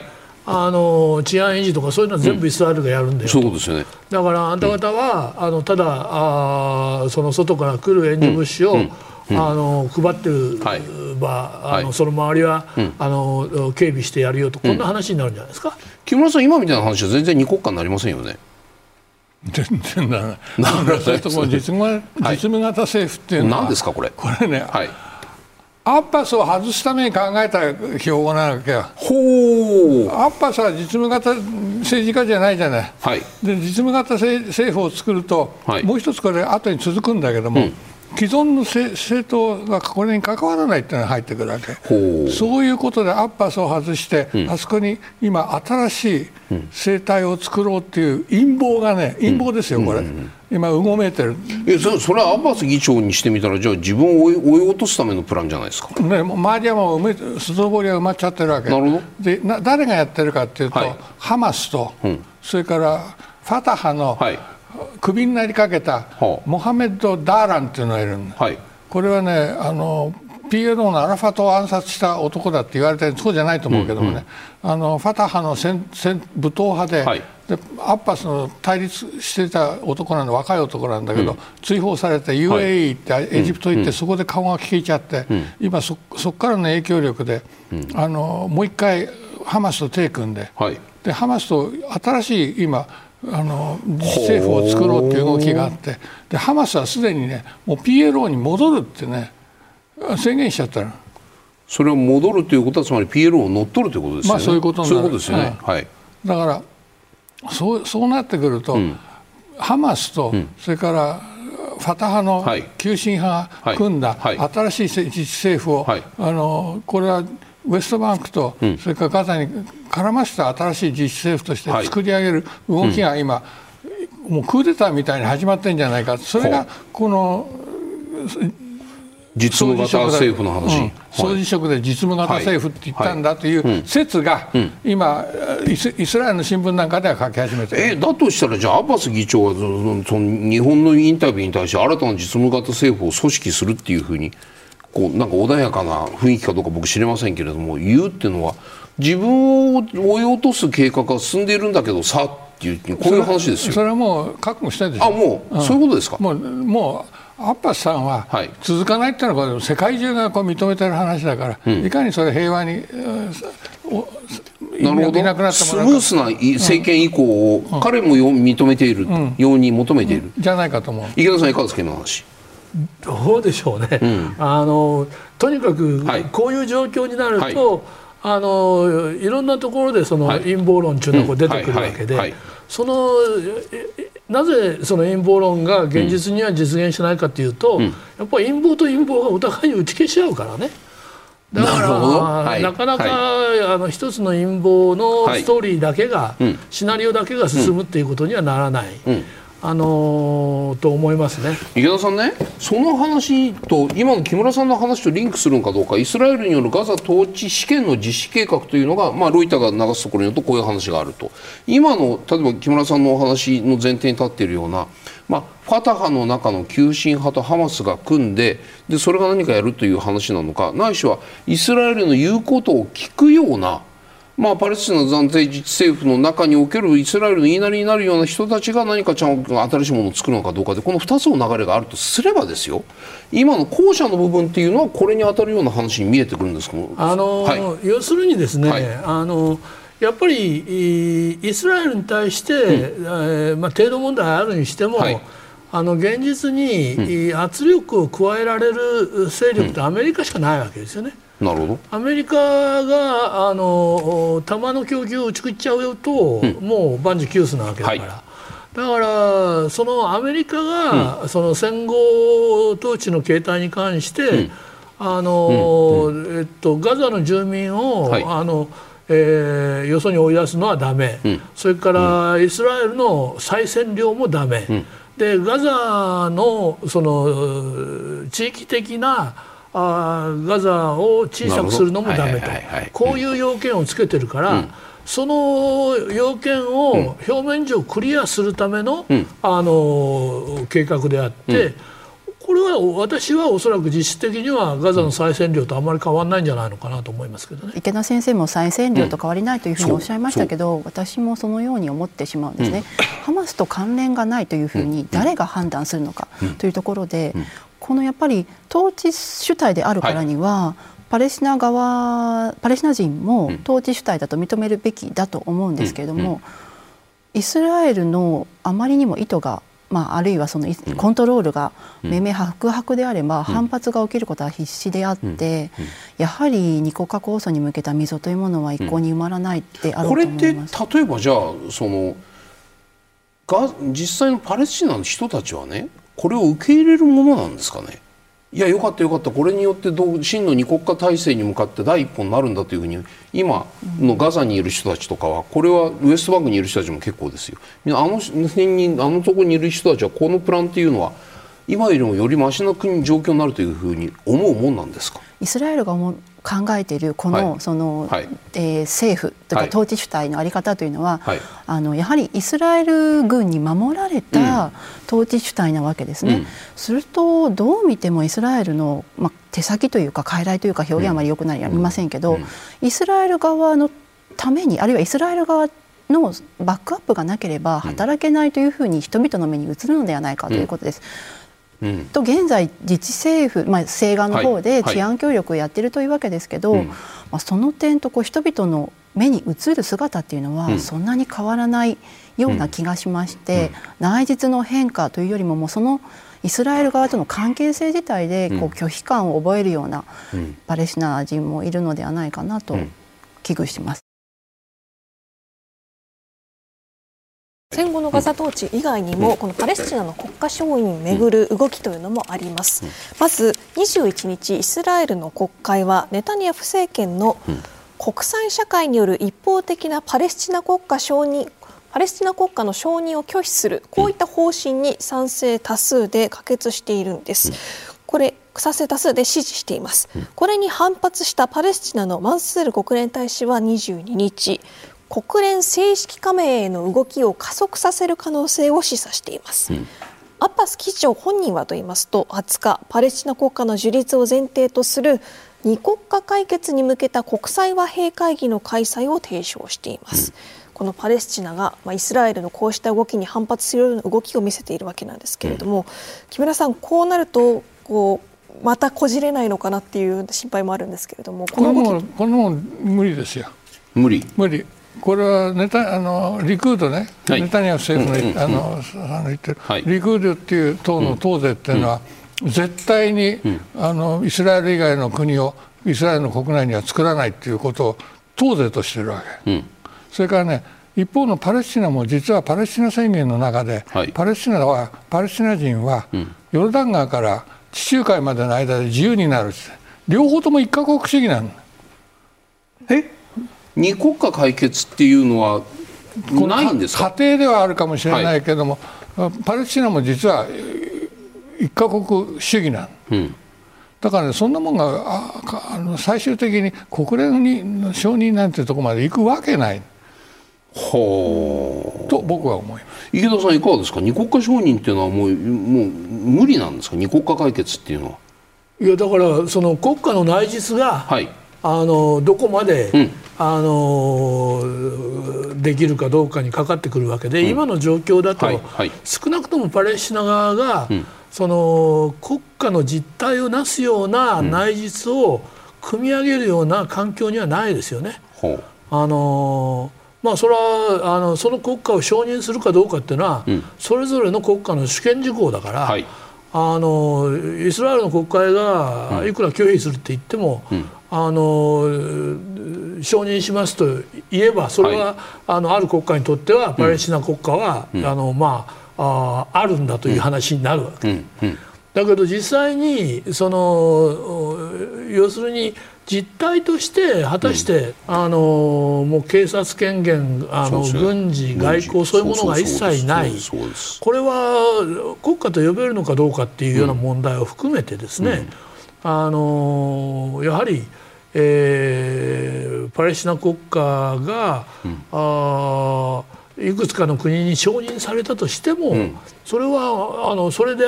あの治安維持とかそういうのは全部イスラエルがやるんだよ、うん、そうですよね。だからあんた方は、うん、あのただあその外から来る援助物資を、うんあの配ってる場、はい、あのその周りは、あの警備してやるよとこんな話になるんじゃないですか、木村さん今みたいな話は全然二国間になりませんよね。全然だね。なそれとも実務実務型政府っていうのは、何ですかこれ？これね。はい。アッパスを外すために考えた標語なわけよ。ほう。アッパスは実務型政治家じゃないじゃない。はい。で実務型政府を作ると、はい、もう一つこれ後に続くんだけども。うん既存の政党がこれに関わらないっていうのが入ってくるわけ。そういうことでアッパスを外して、うん、あそこに今新しい政体を作ろうっていう陰謀がね陰謀ですよこれ、うんうん、今うごめいてる。えそそれはアッバス議長にしてみたらじゃあ自分を追い追い落とすためのプランじゃないですか、ね、周りはもう埋め外堀は埋まっちゃってるわけ。なるほど。でな誰がやってるかっていうと、はい、ハマスと、それからファタハの、はいクビになりかけたモハメッド・ダーランっていうのがいるんだ、はい、これはねあの PLO のアラファトを暗殺した男だって言われてそうじゃないと思うけどもね、うんうん、あのファタハの戦戦武闘派ではい、でアッパスの対立してた男なんで若い男なんだけど、うん、追放されて UAE 行ってエジプト行って、そこで顔が利いちゃって、今そそこからの影響力で、あのもう一回ハマスと手組んではい、でハマスと新しい今あの政府を作ろうっていう動きがあってでハマスはすでにねもう PLO に戻るってね宣言しちゃったの。それを戻るということはつまり PLO を乗っ取るということですね。まあそういうことそういうことですよね。はい。だからそうそうなってくると、ハマスと、それからファタ派の急進派が組んだ新しい自治政府を、あのこれはウエストバンクと、それからガザに絡ませた新しい自治政府として作り上げる動きが今、もうクーデターみたいに始まってるんじゃないか。それがこの実務型政府の話、うん、総辞職で実務型政府って言ったんだという説が、今イス、イスラエルの新聞なんかでは書き始めてえだとしたら、じゃあ、アッバス議長はそのその日本のインタビューに対して、新たな実務型政府を組織するっていうふうに、こうなんか穏やかな雰囲気かどうか僕知れませんけれども、言うっていうのは、自分を追い落とす計画が進んでいるんだけどさっていうこういう話ですよ。それはもう覚悟してるでしょ。あもう、うん、そういうことですか？もうもうアッバスさんは続かないっていうのは世界中がこう認めてる話だから、うん、いかにそれ平和に、なるほど。スムースな政権移行を彼もよ認めている、ように求めている、じゃないかと思う。池田さんいかがですか今の話？どうでしょうね、うん、あのとにかくこういう状況になると、はい、あのいろんなところでその陰謀論というのが出てくるわけで、そのなぜその陰謀論が現実には実現しないかというと、うん、やっぱり陰謀と陰謀がお互いに打ち消し合うからね。だから、はい、なかなか、はい、あの一つの陰謀のストーリーだけが、はい、シナリオだけが進むっていうことにはならない。うんあのー、と思いますね。池田さんね、その話と今の木村さんの話とリンクするのかどうかイスラエルによるガザ統治試験の実施計画というのが、まあ、ロイターが流すところによるとこういう話があると。今の例えば木村さんのお話の前提に立っているような、まあ、ファタ派の中の急進派とハマスが組んででそれが何かやるという話なのかないしはイスラエルの言うことを聞くようなまあ、パレスチナ暫定自治政府の中におけるイスラエルの言いなりになるような人たちが何かちゃんと新しいものを作るのかどうかでこの2つの流れがあるとすればですよ。今の後者の部分っていうのはこれに当たるような話に見えてくるんですあの、はい、要するにですね、はい、あのやっぱりイスラエルに対して、うん、えー、まあ、程度問題あるにしても、はい。あの現実に圧力を加えられる勢力ってアメリカしかないわけですよね。なるほど。アメリカがあの弾の供給を打ち食っちゃうと、うん、もう万事休すなわけだから。はい。だからそのアメリカが、うん、その戦後統治の形態に関して、うん、あの、うん、えっと、ガザの住民を、はい、あのえー、よそに追い出すのはだめ、それからイスラエルの再占領もだめ、でガザのその地域的なあガザを小さくするのもダメと。こういう要件をつけてるから、うん、その要件を表面上クリアするためのうん、あの計画であって、うん、これは私はおそらく実質的にはガザの再占領とあまり変わらないんじゃないのかなと思いますけどね。池田先生も再占領と変わりないというふうにおっしゃいましたけど、私もそのように思ってしまうんですね。ハマスと関連がないというふうに誰が判断するのかというところで、このやっぱり統治主体であるからには、はい、パレスチナ側パレスチナ人も統治主体だと認めるべきだと思うんですけれども、うんうん、イスラエルのあまりにも意図がまあ、あるいはそのコントロールが明々白々であれば反発が起きることは必至であってやはり二国家構想に向けた溝というものは一向に埋まらないってあると思います、これって例えばじゃあそのが実際のパレスチナの人たちはねこれを受け入れるものなんですかね？いやよかったよかった。これによってどう真の二国家体制に向かって第一歩になるんだというふうに今のガザにいる人たちとかはこれはウエストバンクにいる人たちも結構ですよ。あの辺にあのところにいる人たちはこのプランっていうのは今よりもよりましな国状況になるというふうに思うもんなんですか？イスラエルが考えているこのはい、その、はい、えー、政府というか統治主体の在り方というのは、はい、あのやはりイスラエル軍に守られた統治主体なわけですね。うん、するとどう見てもイスラエルの、まあ、手先というか傀儡というか表現はあまり良くなりありませんけど、うん。うん、イスラエル側のためにあるいはイスラエル側のバックアップがなければ働けないというふうに人々の目に映るのではないかということです。と現在自治政府、まあ、西岸の方で治安協力をやってるというわけですけど、まあ、その点とこう人々の目に映る姿っていうのはそんなに変わらないような気がしまして、内実の変化というよりももうそのイスラエル側との関係性自体でこう拒否感を覚えるようなパレスチナ人もいるのではないかなと危惧します。戦後のガザ統治以外にも、このパレスチナの国家承認をめぐる動きというのもあります。まず21日、イスラエルの国会はネタニヤフ政権の国際社会による一方的なパレスチナ国家承認パレスチナ国家の承認を拒否するこういった方針に賛成多数で可決しているんです。これ賛成多数で支持しています、これに反発したパレスチナのマンスール国連大使は22日国連正式加盟への動きを加速させる可能性を示唆しています、うん、アッパス議長本人はと言いますと20日パレスチナ国家の樹立を前提とする二国家解決に向けた国際和平会議の開催を提唱しています、うん、このパレスチナが、まあ、イスラエルのこうした動きに反発するような動きを見せているわけなんですけれども、うん、木村さんこうなるとこうまたこじれないのかなっていう心配もあるんですけれどもこの動き。この無理ですよ。無理。無理これはネタあのリクードね、はい、ネタニヤフ政府の,、あのあの言ってる、はい、リクードっていう党の党勢っていうのは、うん、絶対に、うん、あのイスラエル以外の国をイスラエルの国内には作らないっていうことを党勢としてるわけ、うん、それからね一方のパレスチナも実はパレスチナ宣言の中で、はい、パレスチナはパレスチナ人は、ヨルダン川から地中海までの間で自由になる両方とも一カ国主義なの。え二国家解決っていうのはないんですか？家庭ではあるかもしれないけども、はい、パレスチナも実は一カ国主義なの、うん、だから、ね、そんなもんがああの最終的に国連に承認なんてとこまで行くわけない。はと僕は思います。池田さんいかがですか？二国家承認っていうのはもうもう無理なんですか？二国家解決っていうのは。いやだからその国家の内実が、はい、あのどこまで、うん、あのできるかどうかにかかってくるわけで、うん、今の状況だと、はいはい、少なくともパレスチナ側が、うん、その国家の実態をなすような内実を組み上げるような環境にはないですよね。あのまあ、それはあのその国家を承認するかどうかっていうのは、それぞれの国家の主権事項だから、はい、あのイスラエルの国会がいくら拒否するって言っても、うん、あの承認しますと言えばそれは、はい、あのある国家にとってはパレスチナ国家は、うん、あのまあああるんだという話になるわけ、うん。うん、だけど実際にその要するに実態として果たして、あのもう警察権限あの軍事外交そういうものが一切ない。これは国家と呼べるのかどうかっていうような問題を含めてですね、あのやはりえー、パレスチナ国家が、うん、あいくつかの国に承認されたとしても、うん、それはあのそれで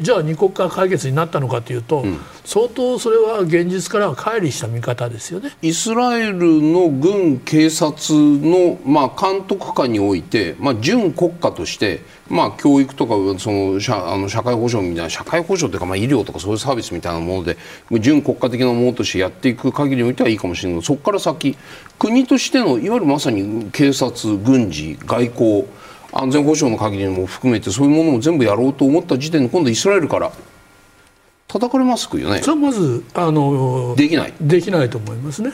じゃあ二国家解決になったのかというと、うん、相当それは現実からは乖離した見方ですよね。イスラエルの軍警察の、まあ、監督下において、まあ、準国家としてまあ、教育とかその社あの社会保障みたいな社会保障というか、まあ、医療とかそういうサービスみたいなもので準国家的なものとしてやっていく限りにおいてはいいかもしれない。そこから先国としてのいわゆるまさに警察軍事外交安全保障の限りも含めてそういうものも全部やろうと思った時点で今度イスラエルから叩かれますよね。それはまずあのできない。できないと思いますね。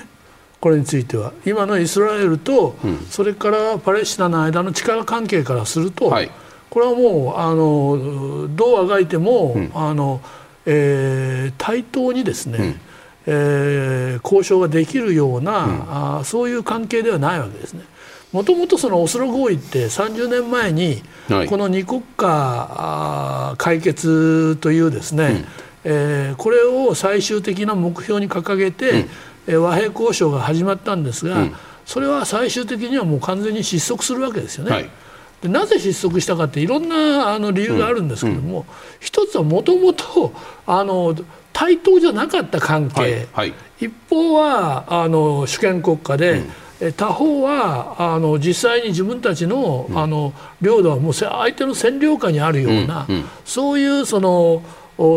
これについては。今のイスラエルと、うん、それからパレスチナの間の力関係からすると、はい。これはもうあのどうあがいても、うん、あのえー、対等にですね、うん、えー、交渉ができるような、うん、あそういう関係ではないわけですね。もともとそのオスロ合意って30年前に、この二国家解決というですね、うん、えー、これを最終的な目標に掲げて、うん、和平交渉が始まったんですが、うん、それは最終的にはもう完全に失速するわけですよね。はい。でなぜ失速したかっていろんなあの理由があるんですけども、うん、一つはもともと対等じゃなかった関係、はい。はい、一方はあの主権国家で、うん、他方はあの実際に自分たちの,、あの領土はもう相手の占領下にあるような、そういうその。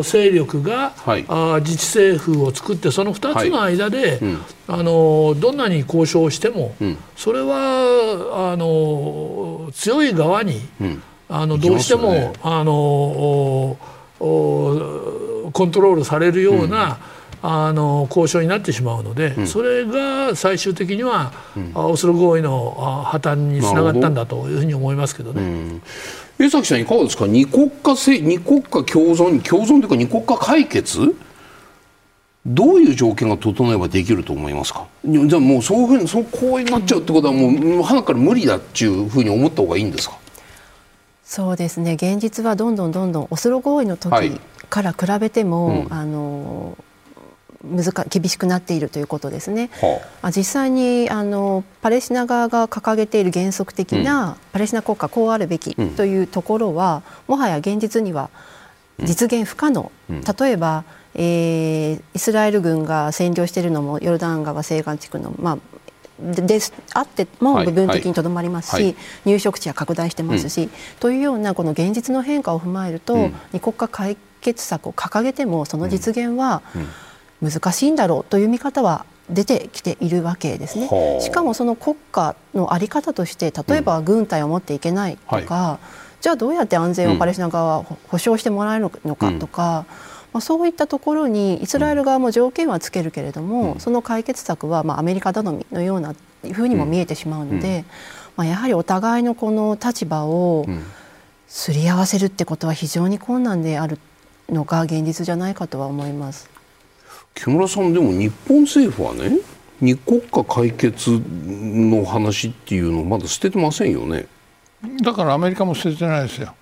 勢力が、はい、あ自治政府を作ってその2つの間で、はいうん、あのどんなに交渉しても、うん、それはあの強い側に、うん、あのどうしても、ね、あのコントロールされるような、あの交渉になってしまうので、それが最終的には、オスロ合意の破綻につながったんだというふうに思いますけどね。江崎さんいかがですか？二国家せ二国家共存共存というか二国家解決？どういう条件が整えばできると思いますか？じゃあもうそういうふうにそうこうなっちゃうってことはもうはなから無理だっていうふうに思った方がいいんですか？そうですね。現実はどんどんどんどんオスロ合意の時から比べても、はいうん、あの難厳しくなっているということですね。はあ、実際にあのパレスチナ側が掲げている原則的な、パレスチナ国家こうあるべきというところは、もはや現実には実現不可能、例えば、えー、イスラエル軍が占領しているのもヨルダン川西岸地区の、まあ、ですあっても部分的にとどまりますし、はいはい、入植地は拡大してますし、うん、というようなこの現実の変化を踏まえると、うん、二国家解決策を掲げてもその実現は、うん難しいんだろうという見方は出てきているわけですね。しかもその国家の在り方として例えば軍隊を持っていけないとか、うんはい、じゃあどうやって安全をパレスチナ側は保障してもらえるのかとか、うん、まあ、そういったところにイスラエル側も条件はつけるけれども、うん、その解決策はまあアメリカ頼みのようなふうにも見えてしまうので、まあ、やはりお互いのこの立場をすり合わせるってことは非常に困難であるのが現実じゃないかとは思います。木村さんでも日本政府はね二国家解決の話っていうのをまだ捨ててませんよね。だからアメリカも捨ててないですよ。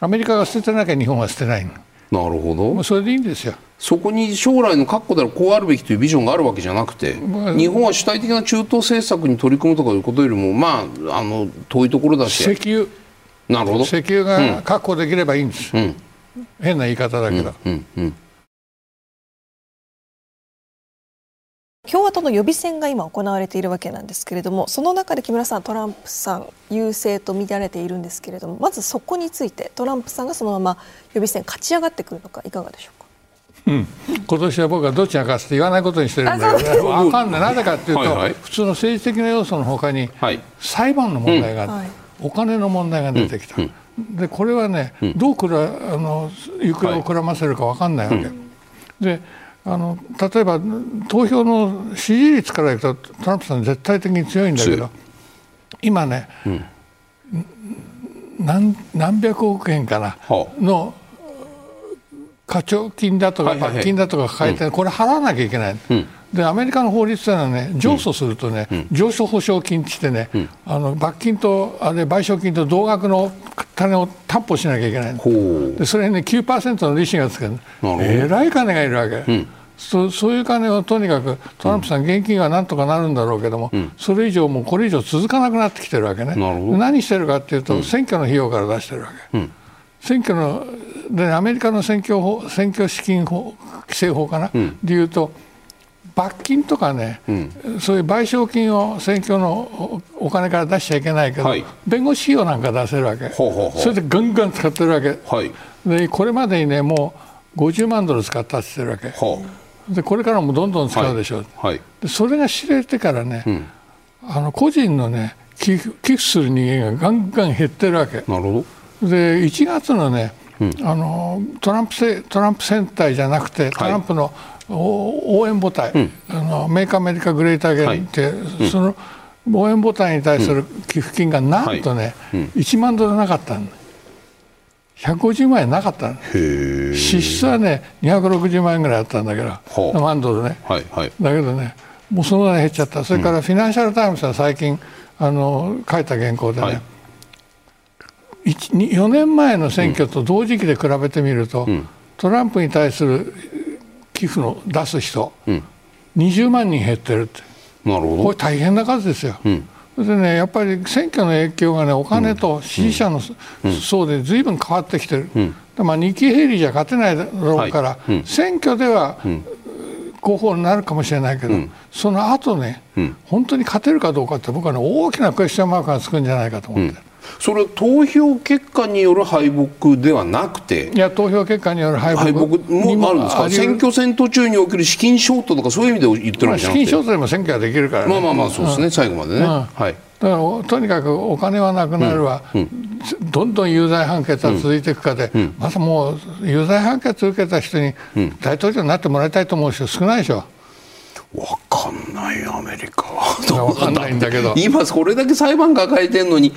アメリカが捨ててなきゃ日本は捨てないなるほど。それでいいんですよ。そこに将来の確固ではこうあるべきというビジョンがあるわけじゃなくて、まあ、日本は主体的な中東政策に取り組むとかいうことよりもまああの遠いところだし。石油。なるほど。石油が確保できればいいんです、うん、変な言い方だけど、うんうんうん共和党の予備選が今行われているわけなんですけれどもその中で木村さんトランプさん優勢と見られているんですけれどもまずそこについてトランプさんがそのまま予備選勝ち上がってくるのかいかがでしょうか？うん、今年は僕はどっちが勝つって言わないことにしてるんだけど、分かんない、なぜかっていうと、はいはい、普通の政治的な要素のほかに、裁判の問題が、うん、お金の問題が出てきた、うん。うん、でこれはね、どうくらあの行方をくらませるか分かんないわけ。であの例えば投票の支持率からいくとトランプさん絶対的に強いんだけど今ね、うん、何何百億円かなの課徴金だとか罰金だとか抱えて、これ払わなきゃいけない。うん。でアメリカの法律というのはね上訴するとね、うん、上訴保証金ってってね、うん、あの罰金とあれ賠償金と同額の金を担保しなきゃいけない。でそれにね9%の利子がつく。えらい金がいるわけ、うん、そそういう金をとにかくトランプさん、現金はなんとかなるんだろうけども、それ以上もうこれ以上続かなくなってきてるわけね。何してるかっていうと、選挙の費用から出してるわけ、選挙のでアメリカの選挙法選挙資金法規正法かな、でいうと罰金とかね、うん、そういう賠償金を選挙のお金から出しちゃいけないけど、はい、弁護士費用なんか出せるわけ。それでガンガン使ってるわけ、はい、でこれまでにねもう50万ドル使ったって言ってるわけでこれからもどんどん使うでしょう、はい、でそれが知れてからね、うん、あの個人のね寄付寄付する人間がガンガン減ってるわけ。なるほど。で1月のね、うん、あのトランプトランプ選対じゃなくてトランプの、応援母体、うん、あの Make America Great Again って、はい、その応援母体に対する寄付金がなんとね、はい、1万ドルなかったん150万円なかった。支出はね260万円ぐらいあったんだけど万ドルね、はいはい、だけどねもうそのぐらい減っちゃった。それからフィナンシャル・タイムズは最近あの書いた原稿でね、はい、4年前の選挙と同時期で比べてみると、うん、トランプに対する寄付の出す人、うん、20万人減ってるって。なるほど。これ大変な数ですよ。うんでね、やっぱり選挙の影響がねお金と支持者の層でずいぶん変わってきてる、うん、まあ、ニキ・ヘイリーじゃ勝てないだろうから、はい。うん、選挙では候補になるかもしれないけど、うん、その後ね、本当に勝てるかどうかって僕はね大きなクエスチョンマークがつくんじゃないかと思って。それは投票結果による敗北ではなくていや投票結果による敗北もあるんですか？選挙戦途中における資金ショートとかそういう意味で言ってるわけじゃなくて、資金ショートでも選挙はできるから、ね、まあまあまあそうですね、うん、最後までね、うん、はい。だからとにかくお金はなくなるわ、うん、どんどん有罪判決は続いていくかで、うん、まずもう有罪判決を受けた人に大統領になってもらいたいと思う人少ないでしょ。わかんないアメリカ。は。わかんないんだけど。今これだけ裁判抱えてるのに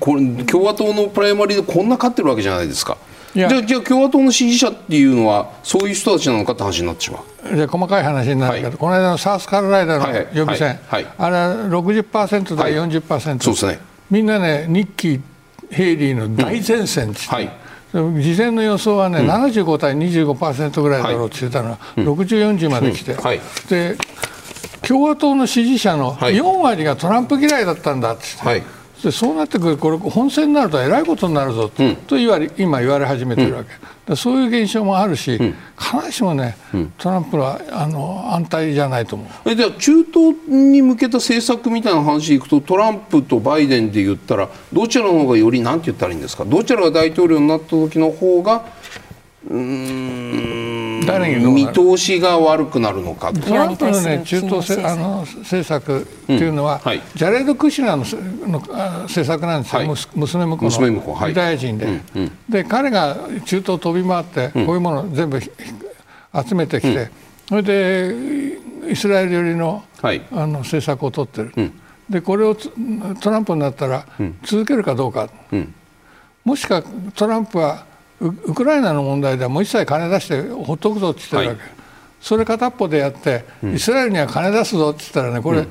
これ共和党のプライマリーでこんな勝ってるわけじゃないですか。じゃあじゃあ共和党の支持者っていうのはそういう人たちなのかって話になってしまう。じゃあ細かい話になるけど、はい、この間のサウスカロライナの予備選、はい。はい、あれは60%対40%、そうですね。みんなねニッキー・ヘイリーの大前線って、うん、はい事前の予想はね、うん、75対25%ぐらいだろうって言ってたの。は、はい、60、40まで来て、うん。はい、で共和党の支持者の4割がトランプ嫌いだったんだってって、はい。でそうなってくるこれ本戦になるとえらいことになるぞと,、と言われ今言われ始めてるわけ、そういう現象もあるし、必ずしもね、トランプはあの安泰じゃないと思う。えじゃあ中東に向けた政策みたいな話でいくとトランプとバイデンで言ったらどちらの方がよりなんて言ったらいいんですか？どちらが大統領になった時の方がうん誰に見通しが悪くなるのかトランプの、ね、中東せあの政策っていうのは、うん。はい、ジャレード・クシナのの政策なんですよ、はい、娘婿のユダヤ人で、はいうんうん、で彼が中東飛び回って、こういうものを全部集めてきて、それでイスラエル寄りの,、あの政策を取ってる、でこれをトランプになったら続けるかどうか、もしかトランプはウクライナの問題ではもう一切金出してほっとくぞって言ってるわけ、はい、それ片っぽでやって、うん、イスラエルには金出すぞって言ったらねこれ、うん、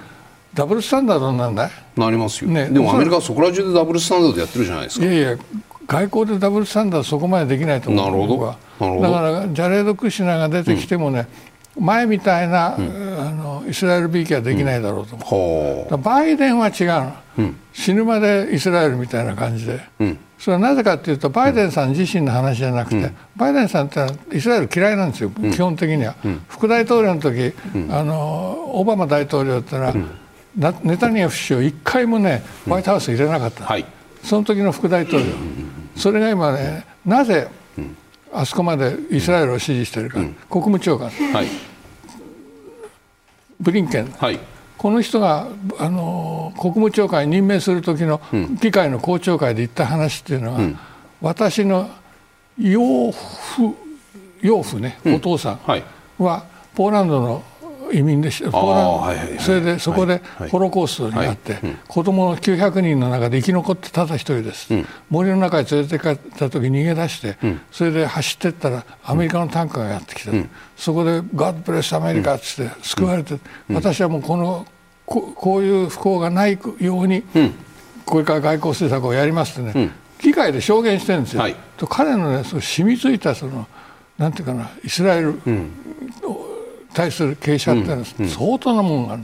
ダブルスタンダードになるんだなりますよ、ね、でもアメリカはそこら中でダブルスタンダードやってるじゃないですか。いやいや外交でダブルスタンダードそこまでできないと思う。なるほど。だからジャレード・クシナが出てきてもね、うん、前みたいな、あのイスラエルびいきはできないだろうと思う、バイデンは違うの、死ぬまでイスラエルみたいな感じで、それはなぜかというとバイデンさん自身の話じゃなくて、うん、バイデンさんってイスラエル嫌いなんですよ、うん、基本的には、うん、副大統領の時、あのオバマ大統領ってのは、ネタニヤフ首相一回もねホワイトハウス入れなかった、はい、その時の副大統領、それが今ねなぜあそこまでイスラエルを支持しているか、国務長官、はい、ブリンケン、はい。この人があの国務長官に任命する時の議会の公聴会で言った話っていうのは、うん、私の養父養父ね、お父さんはポーランドの移民でした。ポーランド、それでそこでホロコーストにあって、はい。はい、子供の900人の中で生き残ってただ一人です、うん、森の中に連れて帰った時逃げ出して、うん、それで走ってったらアメリカのタンクがやってきて、うん、そこで「ガッドプレスアメリカ」っつって救われて、私はもうこのここういう不幸がないように、これから外交政策をやりますってね、議会で証言してるんですよ。はい、と彼のねその染みついたそのなんていうかなイスラエル、対する傾斜ってのは相当なものがある。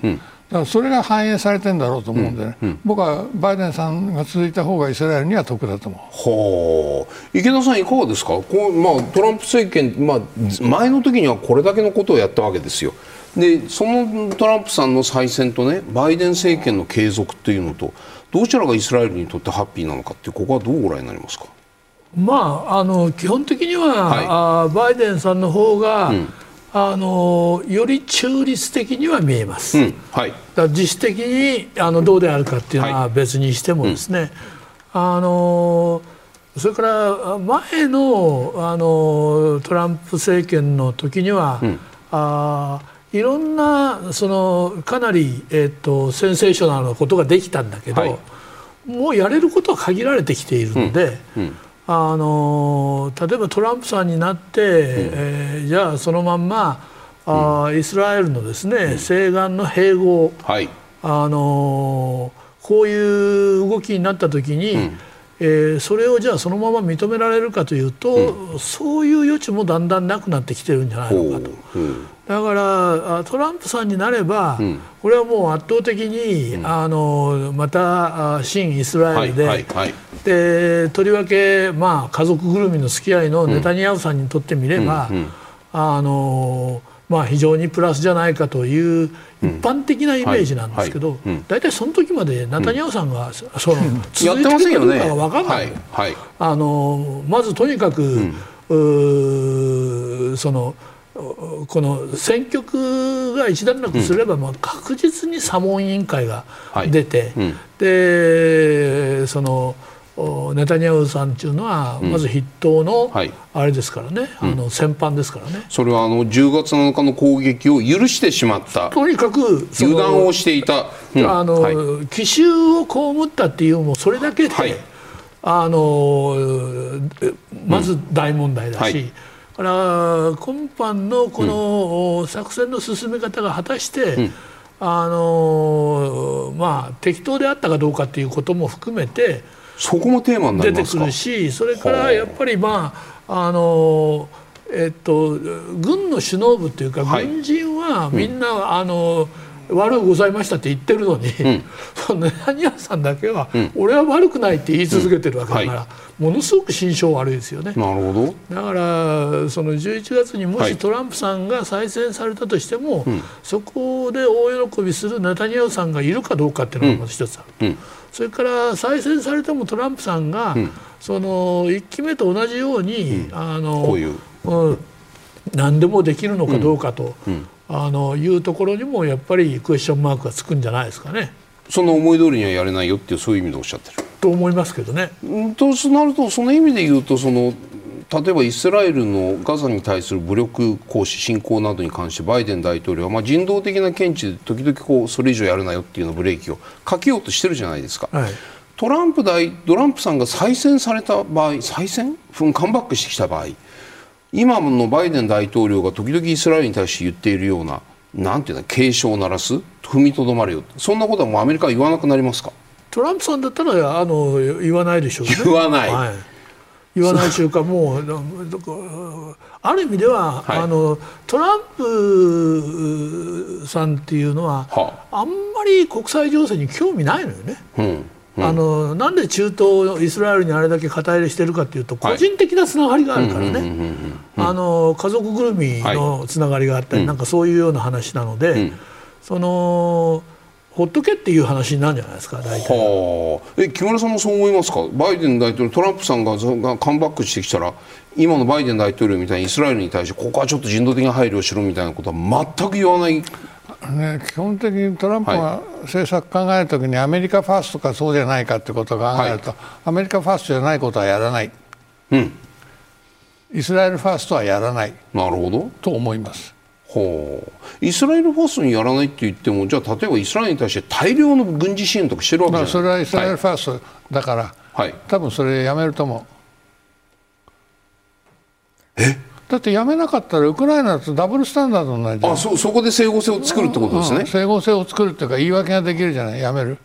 だからそれが反映されてるんだろうと思うんでね、うんうん、僕はバイデンさんが続いた方がイスラエルには得だと思う。はあ、池田さんいかがですか？こうまあトランプ政権まあ前の時にはこれだけのことをやったわけですよ。でそのトランプさんの再選とねバイデン政権の継続というのとどちらがイスラエルにとってハッピーなのかってここはどうご覧になりますか？まあ、あの基本的には、はい、あバイデンさんの方が、うんあのより中立的には見えます、うんはい、だ自主的にあのどうであるかっていうのは別にしてもですね、はいうん、あのそれから前のあのトランプ政権の時には、うん、あいろんなそのかなり、えーと、センセーショナルなことができたんだけど、はい、もうやれることは限られてきているので。うんあの例えばトランプさんになって、うん、えー、じゃあそのまんまあ、うん、イスラエルのですね、うん、西岸の併合、はい、あのこういう動きになった時に、うん、えー、それをじゃあそのまま認められるかというと、そういう余地もだんだんなくなってきてるんじゃないのかと。だからトランプさんになれば、うん、これはもう圧倒的に、うん、あのまた新イスラエルではいはいはい、でとりわけ、まあ、家族ぐるみの付き合いのネタニヤフさんにとってみれば、うん、あのまあ、非常にプラスじゃないかという一般的なイメージなんですけど、大体その時までネタニヤフさんが、その続いてるかどうかが分からない、あのまずとにかく、その。この選挙区が一段落すれば、まあ、確実に査問委員会が出て、はいうん、でそのネタニヤフさんっていうのはまず筆頭のあれですからね、うん、あの戦犯ですからね、それはあの10月7日の攻撃を許してしまった。とにかく油断をしていた、うん、あの、はい、奇襲を被ったっていうもそれだけで、はい、あのまず大問題だし、はいから今般のこの作戦の進め方が果たして、うん、あのまあ、適当であったかどうかということも含めてそこもテーマに出てくるしそれからやっぱりまああのえっと軍の首脳部というか、軍人はみんな、うん、あの悪うございましたって言ってるのに、うん、そのネタニヤフさんだけは、うん、俺は悪くないって言い続けてるわけだから、うんはい、ものすごく心象悪いですよね。なるほど。だからその11月にもしトランプさんが再選されたとしても、はい、そこで大喜びするネタニヤフさんがいるかどうかっていうのがまず一つある。それから再選されてもトランプさんが、その1期目と同じように、あのこういう、うん、何でもできるのかどうかと。あのいうところにもやっぱりクエスチョンマークがつくんじゃないですかね。その思い通りにはやれないよっていうそういう意味でおっしゃってる。と思いますけどね。となるとその意味で言うとその例えばイスラエルのガザに対する武力行使侵攻などに関してバイデン大統領はまあ人道的な見地で時々こうそれ以上やるなよっていうのブレーキをかけようとしてるじゃないですか。はい、トランプ大トランプさんが再選された場合再選？カムバックしてきた場合今のバイデン大統領が時々イスラエルに対して言っているようななんていうの警鐘を鳴らす？踏みとどまるよそんなことはもうアメリカは言わなくなりますか？トランプさんだったらあの言わないでしょうね。言わない、はい、言わないというかもうある意味では、はい、あのトランプさんっていうのは、はあ、あんまり国際情勢に興味ないのよね。うんあのなんで中東イスラエルにあれだけ肩入れしてるかというと個人的なつながりがあるからね。あの家族ぐるみのつながりがあったり、なんかそういうような話なので、そのほっとけっていう話になるんじゃないですか大体。はあ。え木村さんもそう思いますか？バイデン大統領トランプさんがカムバックしてきたら今のバイデン大統領みたいにイスラエルに対してここはちょっと人道的な配慮をしろみたいなことは全く言わないね、基本的にトランプが政策考えるときにアメリカファーストかそうじゃないかということを考えると、はい、アメリカファーストじゃないことはやらない、うん、イスラエルファーストはやらない。なるほど。と思います。ほう。イスラエルファーストにやらないって言ってもじゃあ例えばイスラエルに対して大量の軍事支援とかしてるわけじゃない。それはイスラエルファーストだから、はい、多分それやめると思う。え？だってやめなかったらウクライナとダブルスタンダードになるじゃん。あそそこで整合性を作るってことですね、うん、整合性を作るっていうか言い訳ができるじゃない。やめる。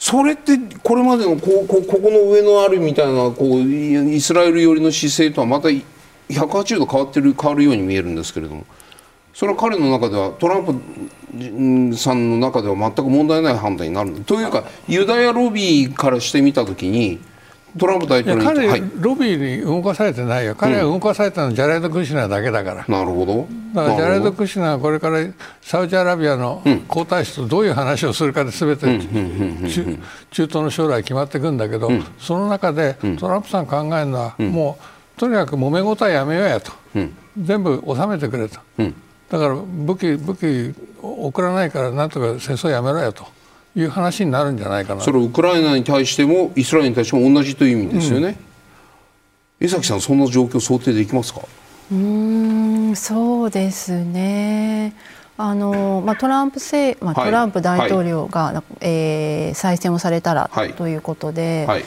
それってこれまでのこうこここの上のあるみたいなこうイスラエル寄りの姿勢とはまた180度変わってる変わるように見えるんですけれども。それは彼の中ではトランプさんの中では全く問題ない判断になる。というかユダヤロビーからしてみたときにトランプ大統領彼、はい、ロビーに動かされてないよ、彼が動かされたのはジャレード・クシナーだけだから、なるほど。だからジャレード・クシナーはこれからサウジアラビアの皇太子とどういう話をするかですべて中東の将来決まっていくんだけど、うん、その中でトランプさん考えるのは、うん、もうとにかく揉め事はやめようやと、うん、全部収めてくれと、だから武器武器送らないからなんとか戦争やめろやと。いう話になるんじゃないかな。それウクライナに対してもイスラエルに対しても同じという意味ですよね、うん、江崎さんそんな状況想定できますか？うんそうですね。あのまあ、トランプ政、まあ、トランプ大統領が、はい、えー、再選をされたら、はい、ということで、はい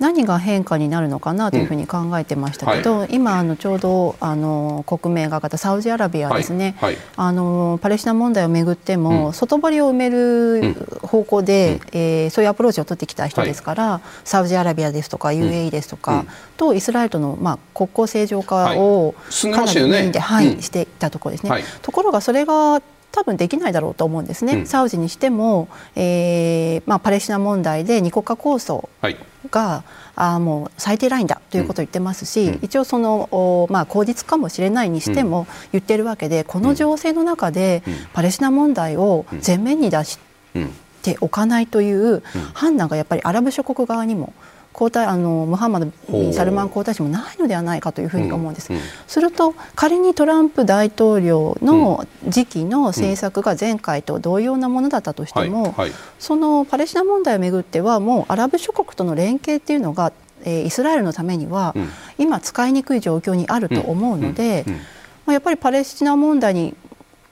何が変化になるのかなというふうに考えてましたけど、うん。はい、今あのちょうどあの国名が上がったサウジアラビアですね、はい。はい、あのパレスチナ問題をめぐっても、うん、外堀を埋める方向で、うん、えー、そういうアプローチを取ってきた人ですから、サウジアラビアですとか UAE ですとか、とイスラエルとの、まあ、国交正常化をかなりメインで、はい、していたところですね。ところがそれが多分できないだろうと思うんですね、うん、サウジにしても、えーまあ、パレスチナ問題で二国家構想が、はい、あもう最低ラインだということを言ってますし、うん、一応その、まあ、口実かもしれないにしても言ってるわけで、この情勢の中でパレスチナ問題を前面に出しておかないという判断がやっぱりアラブ諸国側にも皇太あのムハンマド・サルマン皇太子もないのではないかというふうに思うんです。うんうん、すると仮にトランプ大統領の時期の政策が前回と同様なものだったとしても、はいはい、そのパレスチナ問題をめぐってはもうアラブ諸国との連携っていうのがえー、イスラエルのためには、今使いにくい状況にあると思うので、まあ、やっぱりパレスチナ問題に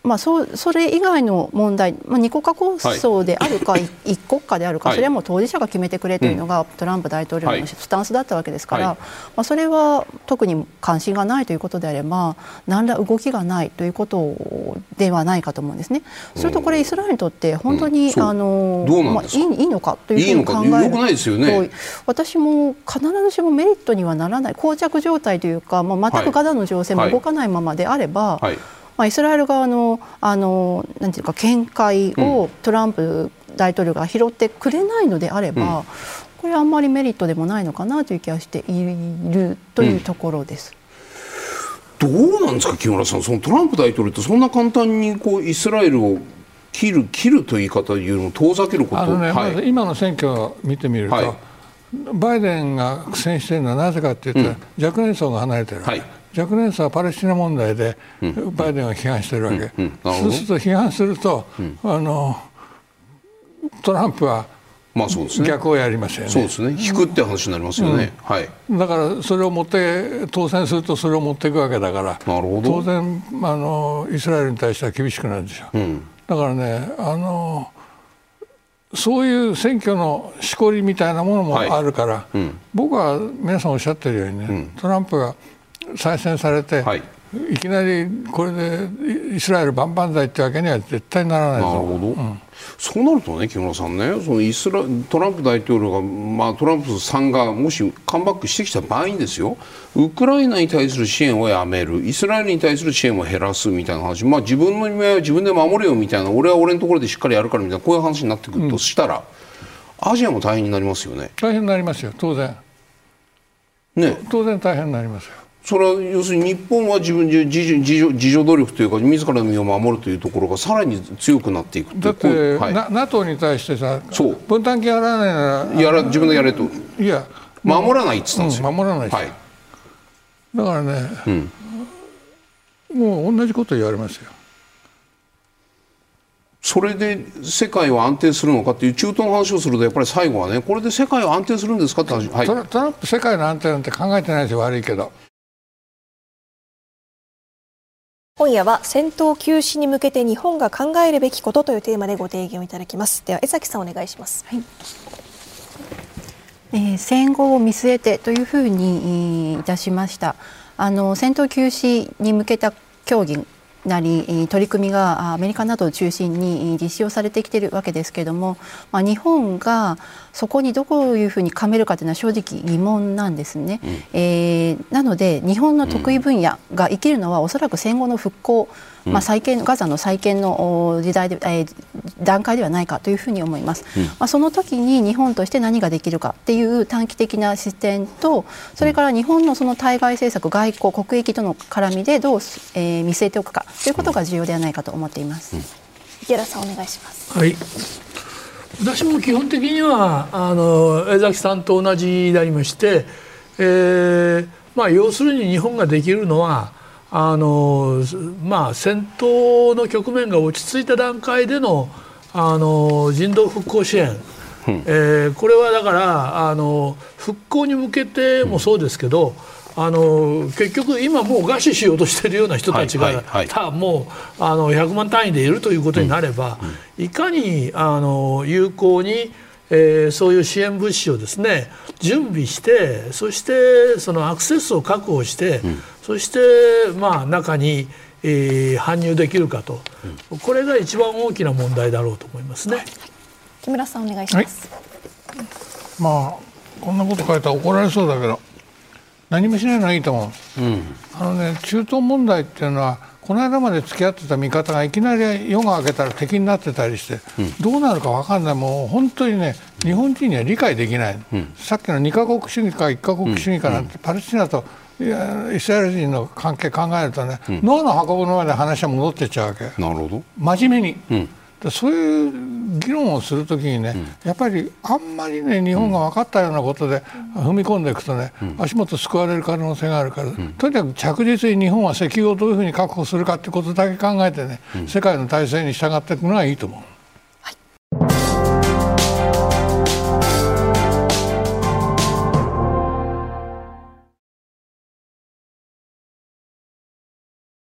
まあ、そそれ以外の問題、まあ、二国家構想であるか、はい、一国家であるか、それはもう当事者が決めてくれというのが、トランプ大統領のスタンスだったわけですから、はい、まあ、それは特に関心がないということであれば何ら動きがないということではないかと思うんですね。それとこれイスラエルにとって本当に、うん、あのまあ、いいいいのかというふうに考えると、ね、私も必ずしもメリットにはならない膠着状態というか、まあ、全くガザの情勢も動かないままであれば、はいまあ、イスラエル側のあのなんていうか見解をトランプ大統領が拾ってくれないのであれば、うん、これはあんまりメリットでもないのかなという気がしているというところです。うん、どうなんですか木村さん。そのトランプ大統領ってそんな簡単にこうイスラエルを切る切るという言い方よりも遠ざけること。あのね、はい、まず今の選挙を見てみると、はい、バイデンが苦戦しているのはなぜかというと、うん、若年層が離れてる、はい、若年層はパレスチナ問題でバイデンを批判してるわけ、そうすると批判すると、あのトランプはまあそうですね、逆をやりますよね。そうですね。引くって話になりますよね。うん、はい。だからそれを持って当選するとそれを持っていくわけだから。なるほど。当然あのイスラエルに対しては厳しくなるでしょう。うん、だからねあのそういう選挙のしこりみたいなものもあるから、はいうん、僕は皆さんおっしゃってるようにね、トランプが再選されて、はい、いきなりこれでイスラエル万々歳ってわけには絶対ならないなるほど、うん、そうなるとね木村さんねそのイスラトランプ大統領が、まあ、トランプさんがもしカムバックしてきた場合にですよ。ウクライナに対する支援をやめる。イスラエルに対する支援を減らすみたいな話、まあ、自分の夢は自分で守れよみたいな。俺は俺のところでしっかりやるからみたいなこういう話になってくるとしたら、うん、アジアも大変になりますよね。大変になりますよ。当然。ね。当然大変になりますよそれは要するに日本は自分で自助自助努力というか自らの身を守るというところがさらに強くなっていくだって、はい、NATO に対してさそう。分担金払わないならやら自分でやれと。いや。守らないって言ったんですよ、うん、守らないはい、だからね、うん、もう同じこと言われますよ。それで世界は安定するのかっていう中東の話をするとやっぱり最後はねこれで世界は安定するんですかって話、はい、トランプ世界の安定なんて考えてないですよ悪いけど今夜は戦闘休止に向けて日本が考えるべきことというテーマでご提言をいただきます。では江崎さんお願いします、はい。えー、戦後を見据えてというふうにいたしました。あの戦闘休止に向けた協議なり取り組みがアメリカなどを中心に実施をされてきているわけですけれども、まあ、日本がそこにどういうふうにかめるかというのは正直疑問なんですね、うん、えー、なので日本の得意分野が生きるのはおそらく戦後の復興、まあ、再建ガザの再建の時代で、えー、段階ではないかというふうに思います、うん、まあ、その時に日本として何ができるかっていう短期的な視点とそれから日本のその対外政策外交国益との絡みでどう、えー、見据えておくかということが重要ではないかと思っています、うん、池原さんお願いします。はい。私も基本的にはあの江崎さんと同じでありまして、えーまあ、要するに日本ができるのはあのまあ、戦闘の局面が落ち着いた段階でのあの人道復興支援、うん、えー、これはだからあの復興に向けてもそうですけど、うん、あの結局、今もう餓死しようとしているような人たちが、はいはいはい、もうあの100万単位でいるということになれば、うん、いかにあの有効にえー、そういう支援物資をですね準備してそしてそのアクセスを確保して、うん、そしてまあ中に、えー、搬入できるかと、うん、これが一番大きな問題だろうと思いますね。木村さんお願いします。はい、まあこんなこと書いたら怒られそうだけど何もしないのはいいと思う。うん、あのね中東問題っていうのはこの間まで付き合ってた味方がいきなり夜が明けたら敵になってたりして、うん、どうなるか分かんない。もう本当にね日本人には理解できない、うん、さっきの2か国主義か1か国主義かなんて、パレスチナとイスラエル人の関係考えるとね、脳の運ぶのまで話は戻ってっちゃうわけ。なるほど。真面目に。そういう議論をするときにね、うん、やっぱりあんまりね日本が分かったようなことで踏み込んでいくとね、うん、足元救われる可能性があるから、うん、とにかく着実に日本は石油をどういうふうに確保するかということだけ考えてね、世界の体制に従っていくのがいいと思う。